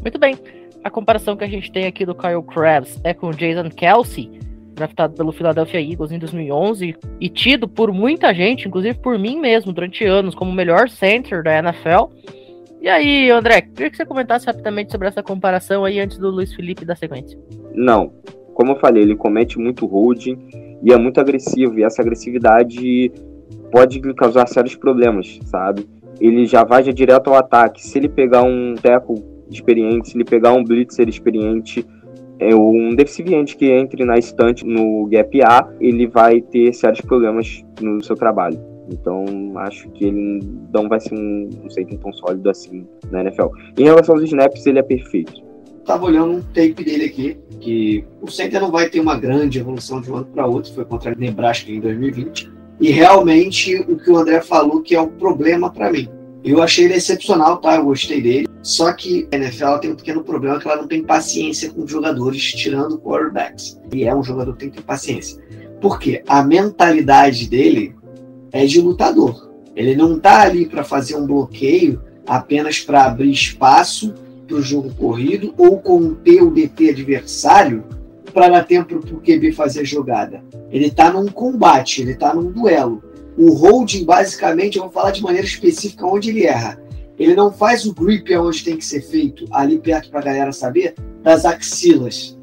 A: Muito bem. A comparação que a gente tem aqui do Kyle Krabs é com o Jason Kelsey, draftado pelo Philadelphia Eagles em 2011 e tido por muita gente, inclusive por mim mesmo, durante anos, como o melhor center da NFL. E aí, André, queria que você comentasse rapidamente sobre essa comparação aí antes do Luiz Felipe da sequência.
D: Não, como eu falei, ele comete muito holding e é muito agressivo, e essa agressividade pode causar sérios problemas, sabe? Ele já vai já direto ao ataque. Se ele pegar um teco experiente, se ele pegar um blitzer experiente, é um deficiente que entre na estante no gap A, ele vai ter sérios problemas no seu trabalho. Então, acho que ele não vai ser um, um safety tão sólido assim na NFL. Em relação aos snaps, ele é perfeito.
C: Tava olhando um tape dele aqui, que o center não vai ter uma grande evolução de um ano para outro, foi contra o Nebraska em 2020. E realmente o que o André falou que é um problema para mim. Eu achei ele excepcional, tá? Eu gostei dele. Só que a NFL tem um pequeno problema que ela não tem paciência com jogadores, tirando quarterbacks. E é um jogador que tem que ter paciência. Porque a mentalidade dele é de lutador. Ele não está ali para fazer um bloqueio apenas para abrir espaço para o jogo corrido ou conter o DT adversário para dar tempo para o QB fazer a jogada. Ele está num combate, ele está num duelo. O holding, basicamente, eu vou falar de maneira específica onde ele erra. Ele não faz o grip onde tem que ser feito, ali perto para a galera saber, das axilas.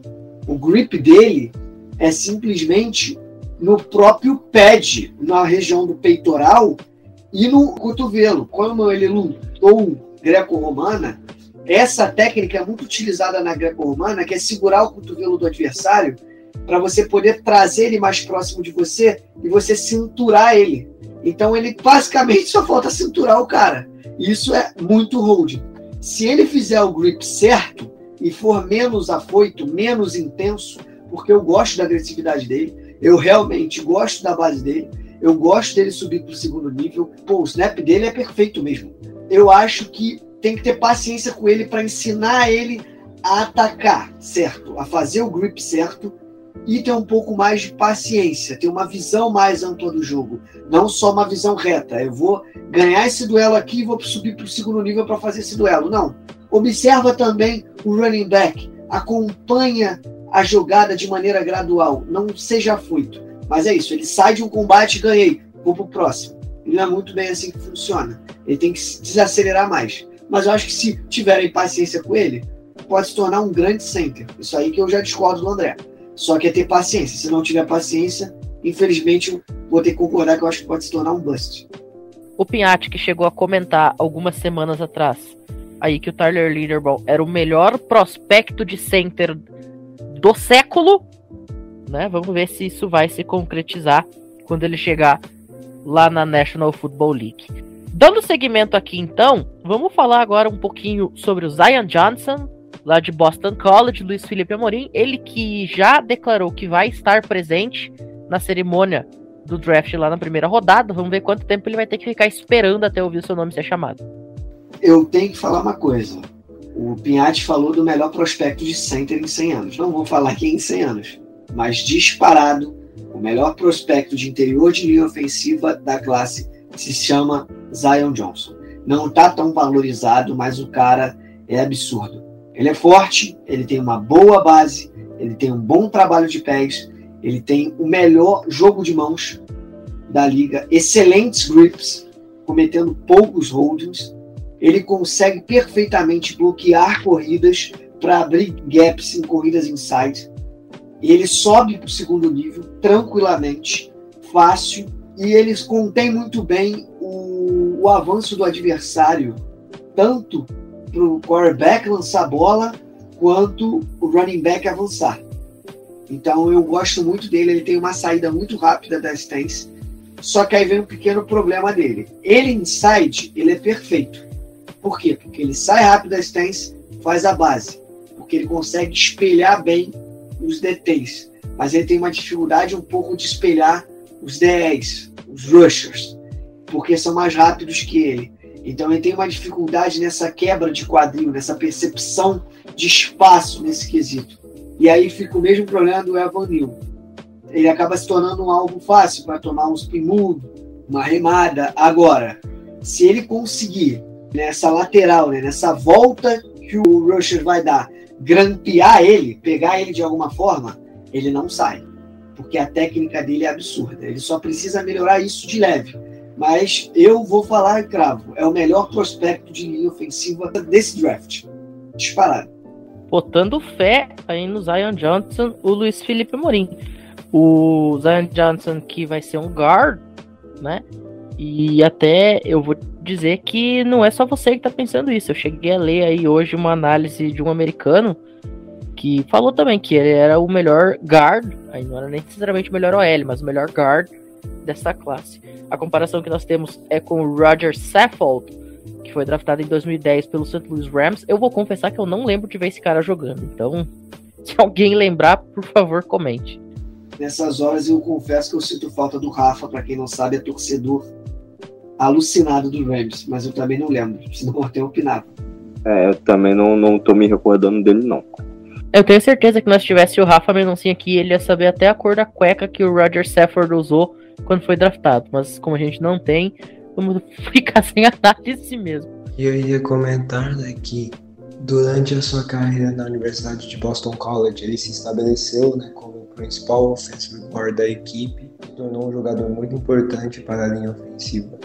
C: O grip dele é simplesmente no próprio pad, na região do peitoral e no cotovelo. Como ele lutou greco-romana, essa técnica é muito utilizada na greco-romana, que é segurar o cotovelo do adversário para você poder trazer ele mais próximo de você e você cinturar ele. Então ele basicamente só falta cinturar o cara. Isso é muito holding. Se ele fizer o grip certo e for menos afoito, menos intenso, porque eu gosto da agressividade dele, eu realmente gosto da base dele, eu gosto dele subir para o segundo nível. Pô, o snap dele é perfeito mesmo. Eu acho que tem que ter paciência com ele para ensinar ele a atacar, certo? A fazer o grip certo e ter um pouco mais de paciência, ter uma visão mais ampla do jogo, não só uma visão reta. Eu vou ganhar esse duelo aqui e vou subir para o segundo nível para fazer esse duelo. Não. Observa também o running back, acompanha a jogada de maneira gradual, não seja afoito. Mas é isso, ele sai de um combate, ganhei, vou pro próximo. Ele não é muito bem assim que funciona. Ele tem que desacelerar mais. Mas eu acho que se tiverem paciência com ele, pode se tornar um grande center. Isso aí que eu já discordo do André. Só que é ter paciência. Se não tiver paciência, infelizmente, eu vou ter que concordar que eu acho que pode se tornar um bust.
A: O Pinhatti, que chegou a comentar algumas semanas atrás, aí que o Tyler Linderbaum era o melhor prospecto de center do século, né? Vamos ver se isso vai se concretizar quando ele chegar lá na National Football League. Dando seguimento aqui então, vamos falar agora um pouquinho sobre o Zion Johnson, lá de Boston College, Luiz Felipe Amorim, ele que já declarou que vai estar presente na cerimônia do draft lá na primeira rodada. Vamos ver quanto tempo ele vai ter que ficar esperando até ouvir o seu nome ser chamado.
C: Eu tenho que falar uma coisa. O Pinhatti falou do melhor prospecto de center em 100 anos. Não vou falar que é em 100 anos, mas disparado, o melhor prospecto de interior de linha ofensiva da classe se chama Zion Johnson. Não está tão valorizado, mas o cara é absurdo. Ele é forte, ele tem uma boa base, ele tem um bom trabalho de pés, ele tem o melhor jogo de mãos da liga, excelentes grips, cometendo poucos holdings. Ele consegue perfeitamente bloquear corridas para abrir gaps em corridas inside. Ele sobe para o segundo nível tranquilamente, fácil, e eles contêm muito bem o, o avanço do adversário, tanto para o quarterback lançar a bola, quanto o running back avançar. Então eu gosto muito dele, ele tem uma saída muito rápida da stance, só que aí vem um pequeno problema dele. Ele inside, ele é perfeito. Por quê? Porque ele sai rápido da stance, faz a base. Porque ele consegue espelhar bem os DTs. Mas ele tem uma dificuldade um pouco de espelhar os DEs, os rushers, porque são mais rápidos que ele. Então ele tem uma dificuldade nessa quebra de quadril, nessa percepção de espaço nesse quesito. E aí fica o mesmo problema do Evan Neal. Ele acaba se tornando um alvo fácil para tomar um spin move, uma remada. Agora, se ele conseguir nessa lateral, né, nessa volta que o rusher vai dar, grampear ele, pegar ele de alguma forma, ele não sai porque a técnica dele é absurda. Ele só precisa melhorar isso de leve. Mas eu vou falar cravo, é o melhor prospecto de linha ofensiva desse draft. Disparado.
A: Botando fé aí no Zion Johnson, o Luiz Felipe Morim. O Zion Johnson que vai ser um guard, né? E até eu vou dizer que não é só você que tá pensando isso. Eu cheguei a ler aí hoje uma análise de um americano que falou também que ele era o melhor guard, aí não era nem necessariamente o melhor OL, mas o melhor guard dessa classe. A comparação que nós temos é com o Roger Saffold, que foi draftado em 2010 pelo St. Louis Rams. Eu vou confessar que eu não lembro de ver esse cara jogando, então *laughs* se alguém lembrar, por favor, comente.
C: Nessas horas eu confesso que eu sinto falta do Rafa, para quem não sabe, é torcedor alucinado do Rams, mas eu também não lembro, *laughs* senão eu até opinava.
D: É, eu também não, não tô me recordando dele, não.
A: Eu tenho certeza que nós tivesse o Rafa Mendoncinha aqui, ele ia saber até a cor da cueca que o Roger Safford usou quando foi draftado. Mas como a gente não tem, vamos *laughs* ficar sem análise mesmo.
B: E eu ia comentar daqui Durante a sua carreira na Universidade de Boston College, ele se estabeleceu né, como principal offensive guard da equipe, se tornou um jogador muito importante para a linha ofensiva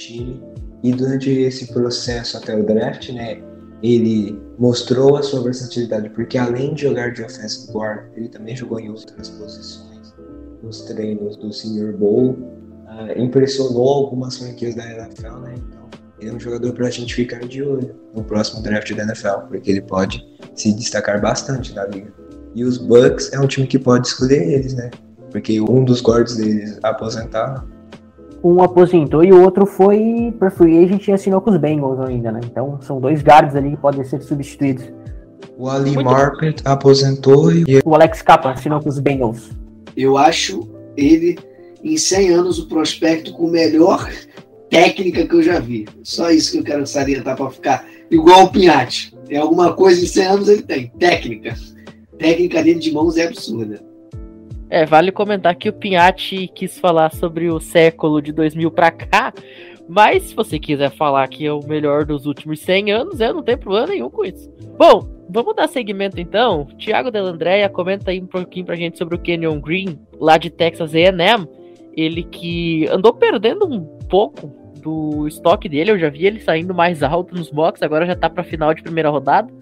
B: time. E durante esse processo até o draft, né, ele mostrou a sua versatilidade, porque além de jogar de offensive guard, ele também jogou em outras posições nos treinos do Senior Bowl, uh, impressionou algumas franquias da NFL, né? Então, ele é um jogador para a gente ficar de olho no próximo draft da NFL, porque ele pode se destacar bastante da liga. E os Bucks é um time que pode escolher eles, né? Porque um dos guards deles aposentaram
E: um aposentou e o outro foi para free agent e assinou com os Bengals ainda, né? Então são dois guards ali que podem ser substituídos.
B: O Ali Marpet aposentou e
E: o Alex Capa assinou com os Bengals.
C: Eu acho ele em 100 anos o prospecto com melhor técnica que eu já vi. Só isso que eu quero salientar para ficar igual o Pinhate. Tem alguma coisa em 100 anos ele tem, técnica. Técnica dele de mãos é absurda.
A: É, vale comentar que o Pinhatti quis falar sobre o século de 2000 para cá, mas se você quiser falar que é o melhor dos últimos 100 anos, eu não tenho problema nenhum com isso. Bom, vamos dar seguimento então. Tiago Delandréia comenta aí um pouquinho pra gente sobre o Kenyon Green, lá de Texas A&M. Ele que andou perdendo um pouco do estoque dele, eu já vi ele saindo mais alto nos boxes, agora já tá pra final de primeira rodada.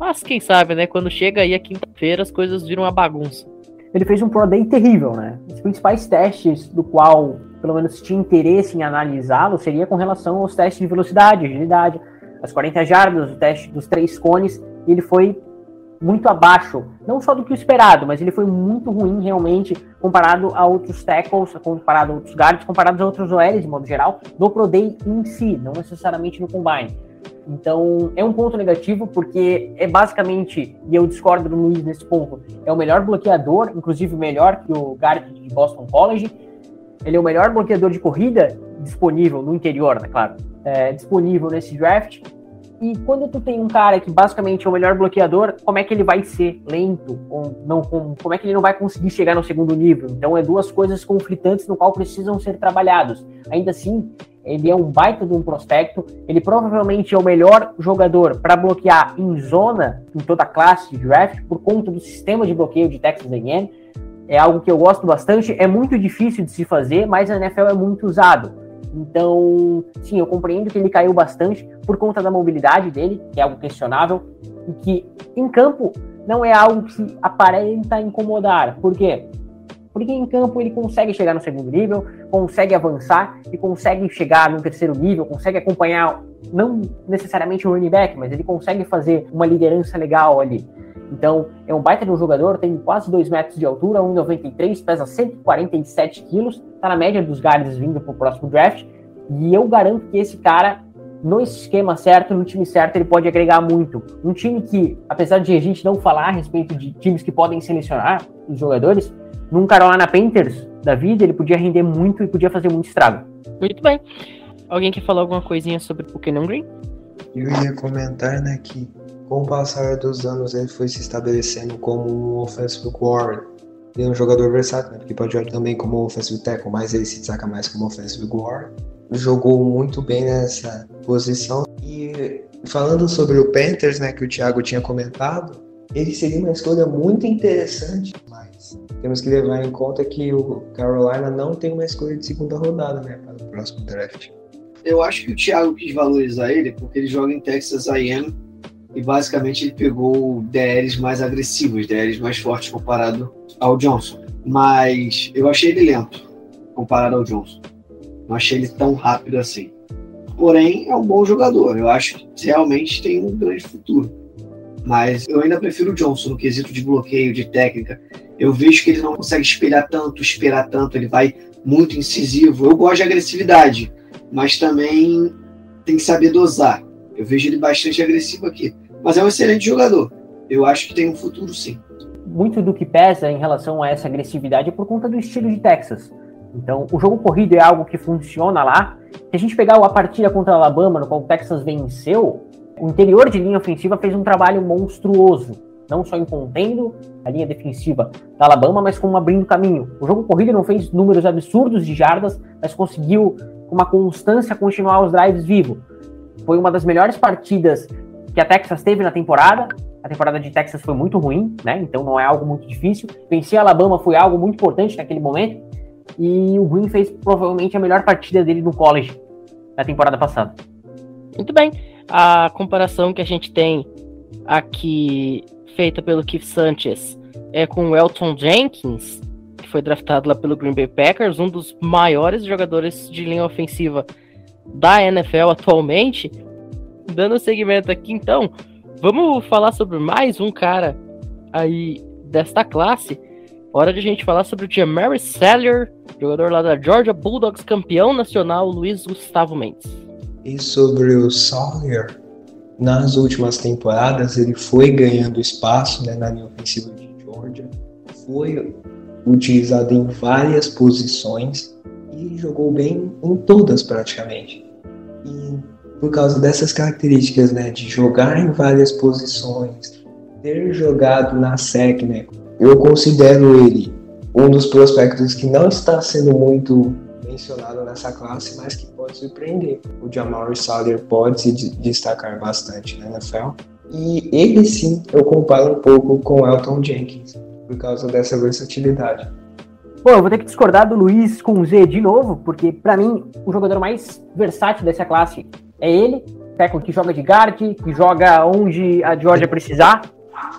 A: Mas quem sabe, né? Quando chega aí a quinta-feira, as coisas viram uma bagunça
E: ele fez um Pro Day terrível, né? Os principais testes do qual, pelo menos, tinha interesse em analisá-lo seria com relação aos testes de velocidade, agilidade, as 40 jardas, o teste dos três cones, e ele foi muito abaixo, não só do que o esperado, mas ele foi muito ruim realmente comparado a outros tackles, comparado a outros guards, comparado a outros OLs de modo geral, no Pro Day em si, não necessariamente no Combine. Então, é um ponto negativo, porque é basicamente, e eu discordo do Luiz nesse ponto, é o melhor bloqueador, inclusive melhor que o Garrett de Boston College. Ele é o melhor bloqueador de corrida disponível no interior, né, claro, é, disponível nesse draft. E quando tu tem um cara que basicamente é o melhor bloqueador, como é que ele vai ser lento? Ou não, como é que ele não vai conseguir chegar no segundo nível? Então é duas coisas conflitantes no qual precisam ser trabalhados. Ainda assim, ele é um baita de um prospecto, ele provavelmente é o melhor jogador para bloquear em zona em toda a classe de draft por conta do sistema de bloqueio de Texas A&M. É algo que eu gosto bastante, é muito difícil de se fazer, mas a NFL é muito usado. Então, sim, eu compreendo que ele caiu bastante por conta da mobilidade dele, que é algo questionável, e que em campo não é algo que aparenta incomodar. Por quê? Porque em campo ele consegue chegar no segundo nível, consegue avançar e consegue chegar no terceiro nível, consegue acompanhar, não necessariamente o running back, mas ele consegue fazer uma liderança legal ali. Então, é um baita de um jogador, tem quase 2 metros de altura, 1,93, pesa 147 quilos, tá na média dos guards vindo pro próximo draft. E eu garanto que esse cara, no esquema certo, no time certo, ele pode agregar muito. Um time que, apesar de a gente não falar a respeito de times que podem selecionar os jogadores, num Carolina Panthers da vida, ele podia render muito e podia fazer muito estrago.
A: Muito bem. Alguém quer falar alguma coisinha sobre o Kenan Green?
B: Eu ia comentar, né, que com o passar dos anos ele foi se estabelecendo como um offensive guard. Ele é um jogador versátil, né, porque pode jogar também como offensive tackle, mas ele se destaca mais como offensive guard. Jogou muito bem nessa posição. E falando sobre o Panthers, né, que o Thiago tinha comentado, ele seria uma escolha muito interessante, temos que levar em conta que o Carolina não tem uma escolha de segunda rodada, né, para o próximo draft.
C: Eu acho que o Thiago quis valorizar ele porque ele joga em Texas A&M e basicamente ele pegou DLs mais agressivos, DLs mais fortes comparado ao Johnson. Mas eu achei ele lento comparado ao Johnson. Não achei ele tão rápido assim. Porém, é um bom jogador. Eu acho que realmente tem um grande futuro. Mas eu ainda prefiro o Johnson no quesito de bloqueio, de técnica. Eu vejo que ele não consegue espelhar tanto, esperar tanto, ele vai muito incisivo. Eu gosto de agressividade, mas também tem que saber dosar. Eu vejo ele bastante agressivo aqui. Mas é um excelente jogador. Eu acho que tem um futuro sim.
E: Muito do que pesa em relação a essa agressividade é por conta do estilo de Texas. Então, o jogo corrido é algo que funciona lá. Se a gente pegar a partida contra o Alabama, no qual o Texas venceu, o interior de linha ofensiva fez um trabalho monstruoso, não só contendo a linha defensiva da Alabama, mas como abrindo caminho. O jogo corrido não fez números absurdos de jardas, mas conseguiu, com uma constância, continuar os drives vivos. Foi uma das melhores partidas que a Texas teve na temporada. A temporada de Texas foi muito ruim, né? Então não é algo muito difícil. Vencer a Alabama foi algo muito importante naquele momento. E o Green fez provavelmente a melhor partida dele no college na temporada passada.
A: Muito bem. A comparação que a gente tem aqui feita pelo Keith Sanchez é com o Elton Jenkins, que foi draftado lá pelo Green Bay Packers, um dos maiores jogadores de linha ofensiva da NFL atualmente. Dando segmento aqui, então, vamos falar sobre mais um cara aí desta classe. Hora de a gente falar sobre o Jamari Salyer, jogador lá da Georgia Bulldogs, campeão nacional, Luiz Gustavo Mendes.
B: E sobre o Sawyer, nas últimas temporadas ele foi ganhando espaço né, na linha ofensiva de Georgia, foi utilizado em várias posições e jogou bem em todas praticamente. E por causa dessas características, né, de jogar em várias posições, ter jogado na SEC, né, eu considero ele um dos prospectos que não está sendo muito mencionado nessa classe, mas que pode surpreender. O Jamal Salyer pode se destacar bastante na NFL. E ele sim, eu comparo um pouco com Elton Jenkins, por causa dessa versatilidade.
E: Bom, eu vou ter que discordar do Luiz com Z de novo, porque para mim o jogador mais versátil dessa classe é ele, tackle que joga de guard, que joga onde a Georgia precisar.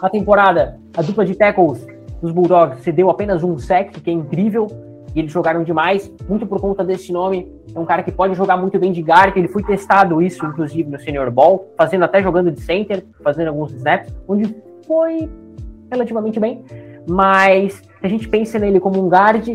E: Na temporada, a dupla de tackles dos Bulldogs cedeu apenas um sec, que é incrível, e eles jogaram demais, muito por conta desse nome. É um cara que pode jogar muito bem de guard, ele foi testado isso, inclusive, no Senior Ball, fazendo até jogando de center, fazendo alguns snaps, onde foi relativamente bem. Mas se a gente pensa nele como um guard,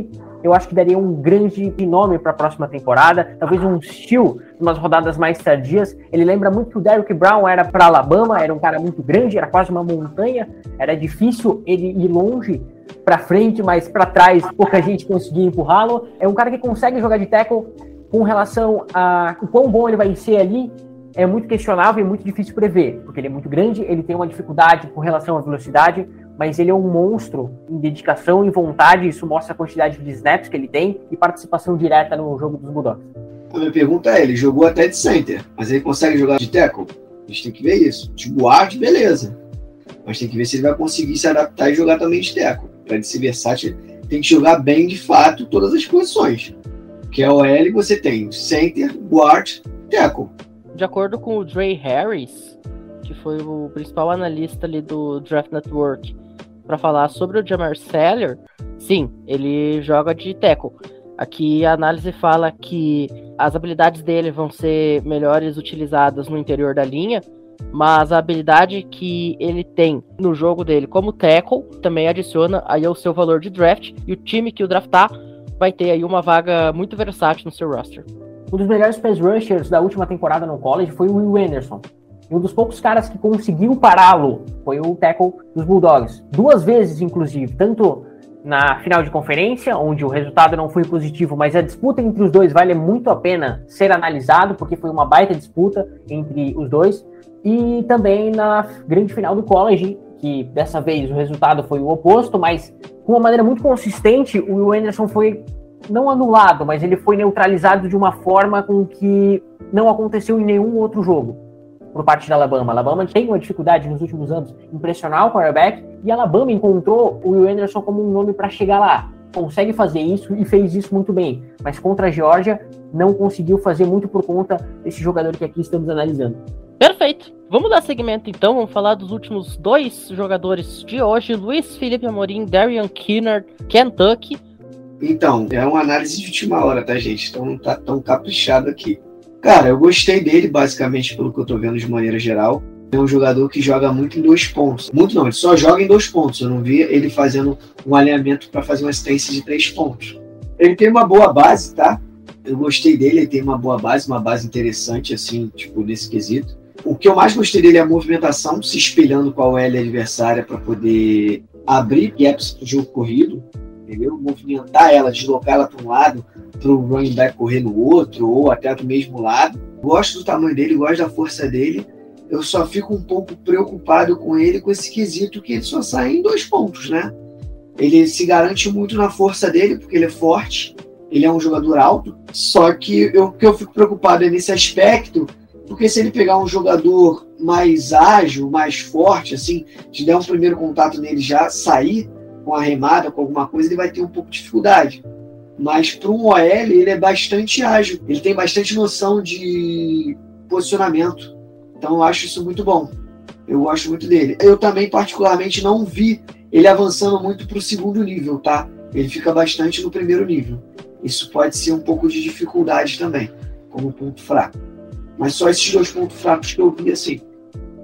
E: eu acho que daria um grande nome para a próxima temporada, talvez um estilo umas rodadas mais tardias. Ele lembra muito que o Derrick Brown era para Alabama, era um cara muito grande, era quase uma montanha, era difícil ele ir longe para frente, mas para trás pouca gente conseguia empurrá-lo. É um cara que consegue jogar de tackle com relação a o quão bom ele vai ser ali. É muito questionável e muito difícil prever, porque ele é muito grande, ele tem uma dificuldade com relação à velocidade, mas ele é um monstro em dedicação e vontade. Isso mostra a quantidade de snaps que ele tem e participação direta no jogo dos Bulldogs.
C: A minha pergunta é: ele jogou até de center, mas ele consegue jogar de tackle? A gente tem que ver isso. De guard, beleza. Mas tem que ver se ele vai conseguir se adaptar e jogar também de tackle. Para ele ser versátil, tem que jogar bem de fato todas as posições. Que é o L, você tem center, guard, tackle.
A: De acordo com o Dre Harris, que foi o principal analista ali do Draft Network, para falar sobre o Jamar Seller, sim, ele joga de tackle. Aqui a análise fala que as habilidades dele vão ser melhores utilizadas no interior da linha, mas a habilidade que ele tem no jogo dele como tackle também adiciona aí o seu valor de draft e o time que o draftar vai ter aí uma vaga muito versátil no seu roster.
E: Um dos melhores pass rushers da última temporada no college foi o Will Anderson. E um dos poucos caras que conseguiu pará-lo foi o tackle dos Bulldogs. Duas vezes, inclusive, tanto na final de conferência, onde o resultado não foi positivo, mas a disputa entre os dois vale muito a pena ser analisado, porque foi uma baita disputa entre os dois, e também na grande final do college, que dessa vez o resultado foi o oposto, mas com uma maneira muito consistente, o Anderson foi não anulado, mas ele foi neutralizado de uma forma com que não aconteceu em nenhum outro jogo por parte da Alabama. A Alabama tem uma dificuldade nos últimos anos em pressionar o quarterback e a Alabama encontrou o Will Anderson como um nome para chegar lá. Consegue fazer isso e fez isso muito bem, mas contra a Georgia não conseguiu fazer muito por conta desse jogador que aqui estamos analisando.
A: Perfeito. Vamos dar segmento então, vamos falar dos últimos dois jogadores de hoje, Luiz Felipe Amorim, Darian Kinnard, Kentucky.
C: Então, é uma análise de última hora, tá, gente? Então não tá tão caprichado aqui. Cara, eu gostei dele, basicamente, pelo que eu tô vendo de maneira geral. É um jogador que joga muito em dois pontos. Muito não, ele só joga em dois pontos. Eu não vi ele fazendo um alinhamento para fazer uma assistência de três pontos. Ele tem uma boa base, tá? Eu gostei dele, ele tem uma boa base, uma base interessante, assim, tipo, nesse quesito. O que eu mais gostei dele é a movimentação, se espelhando com a OL adversária para poder abrir gaps pro jogo corrido, entendeu? Movimentar ela, deslocar ela para um lado, para o running back correr no outro, ou até do mesmo lado. Gosto do tamanho dele, gosto da força dele. Eu só fico um pouco preocupado com ele, com esse quesito que ele só sai em dois pontos, né? Ele se garante muito na força dele, porque ele é forte, ele é um jogador alto. Só que eu, que eu fico preocupado é nesse aspecto porque se ele pegar um jogador mais ágil, mais forte, assim, te der um primeiro contato nele já sair com a remada, com alguma coisa, ele vai ter um pouco de dificuldade. Mas para um OL, ele é bastante ágil, ele tem bastante noção de posicionamento. Então eu acho isso muito bom. Eu gosto muito dele. Eu também, particularmente, não vi ele avançando muito para o segundo nível, tá? Ele fica bastante no primeiro nível. Isso pode ser um pouco de dificuldade também, como ponto fraco. Mas só esses dois pontos fracos que eu vi, assim.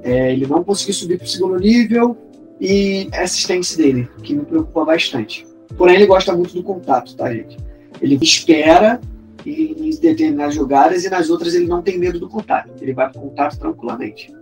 C: É, ele não conseguiu subir para o segundo nível e a assistência dele, que me preocupa bastante. Porém, ele gosta muito do contato, tá, gente? Ele espera em determinadas jogadas e nas outras ele não tem medo do contato. Ele vai para o contato tranquilamente.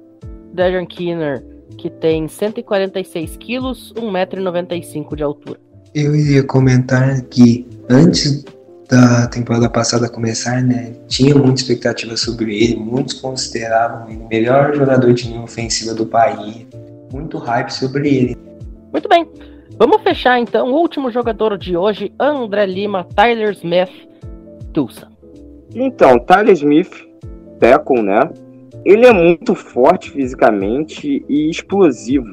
A: Dejan Keener, que tem 146 quilos, 1,95m de altura.
B: Eu iria comentar que antes da temporada passada começar, né, tinha muita expectativa sobre ele, muitos consideravam ele o melhor jogador de linha ofensiva do país, muito hype sobre ele.
A: Muito bem, vamos fechar então o último jogador de hoje, André Lima, Tyler Smith, Tulsa.
D: Então, Tyler Smith, tackle, né, ele é muito forte fisicamente e explosivo.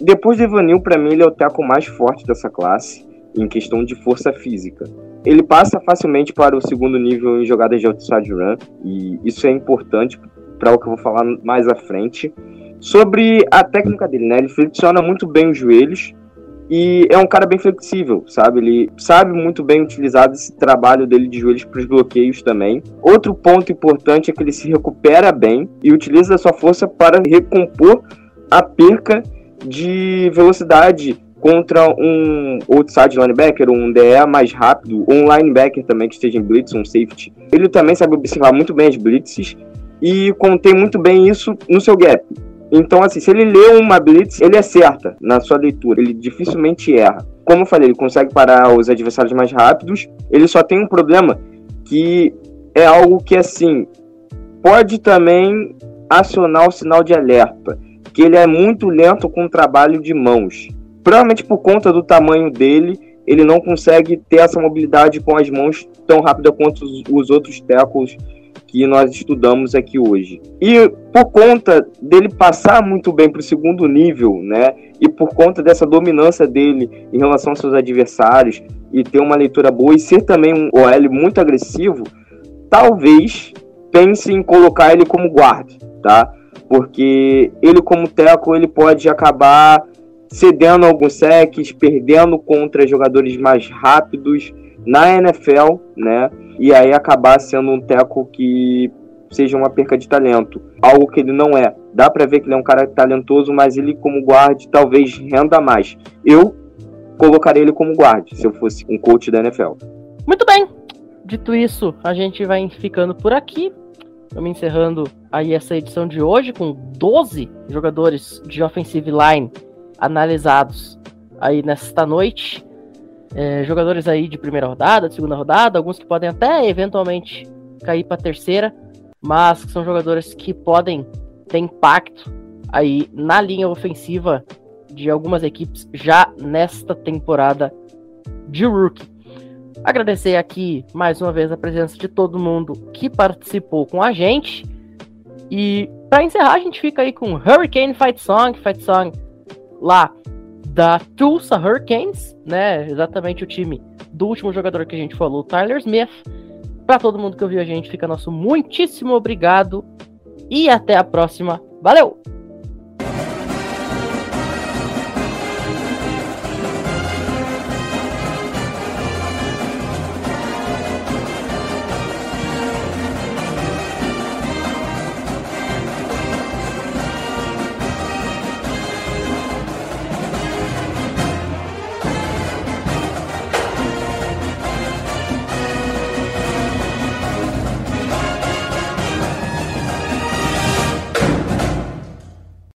D: Depois do Evanil, para mim, ele é o tackle mais forte dessa classe, em questão de força física. Ele passa facilmente para o segundo nível em jogadas de outside run, e isso é importante para o que eu vou falar mais à frente. Sobre a técnica dele, né? Ele flexiona muito bem os joelhos e é um cara bem flexível, sabe? Ele sabe muito bem utilizar esse trabalho dele de joelhos para os bloqueios também. Outro ponto importante é que ele se recupera bem e utiliza a sua força para recompor a perca de velocidade contra um outside linebacker, um DE mais rápido, ou um linebacker também que esteja em blitz, um safety. Ele também sabe observar muito bem as blitzes e contém muito bem isso no seu gap. Então, assim, se ele lê uma blitz, ele acerta na sua leitura, ele dificilmente erra. Como eu falei, ele consegue parar os adversários mais rápidos, ele só tem um problema que é algo que, assim, pode também acionar o sinal de alerta, que ele é muito lento com o trabalho de mãos. Provavelmente por conta do tamanho dele, ele não consegue ter essa mobilidade com as mãos tão rápida quanto os, os outros tackles que nós estudamos aqui hoje. E por conta dele passar muito bem para o segundo nível, né? E por conta dessa dominância dele em relação aos seus adversários e ter uma leitura boa e ser também um OL muito agressivo, talvez pense em colocar ele como guarda, tá? Porque ele como teco ele pode acabar cedendo alguns secs, perdendo contra jogadores mais rápidos na NFL, né? E aí acabar sendo um teco que seja uma perca de talento, algo que ele não é. Dá para ver que ele é um cara talentoso, mas ele como guarde talvez renda mais. Eu colocaria ele como guarde se eu fosse um coach da NFL.
A: Muito bem. Dito isso, a gente vai ficando por aqui. Estamos encerrando aí essa edição de hoje com 12 jogadores de offensive line analisados aí nesta noite. É, jogadores aí de primeira rodada, de segunda rodada, alguns que podem até eventualmente cair para terceira, mas que são jogadores que podem ter impacto aí na linha ofensiva de algumas equipes já nesta temporada de rookie. Agradecer aqui mais uma vez a presença de todo mundo que participou com a gente. E para encerrar, a gente fica aí com Hurricane Fight Song, Fight Song lá da Tulsa Hurricanes, né? Exatamente o time do último jogador que a gente falou, Tyler Smith. Para todo mundo que ouviu a gente, fica nosso muitíssimo obrigado e até a próxima. Valeu!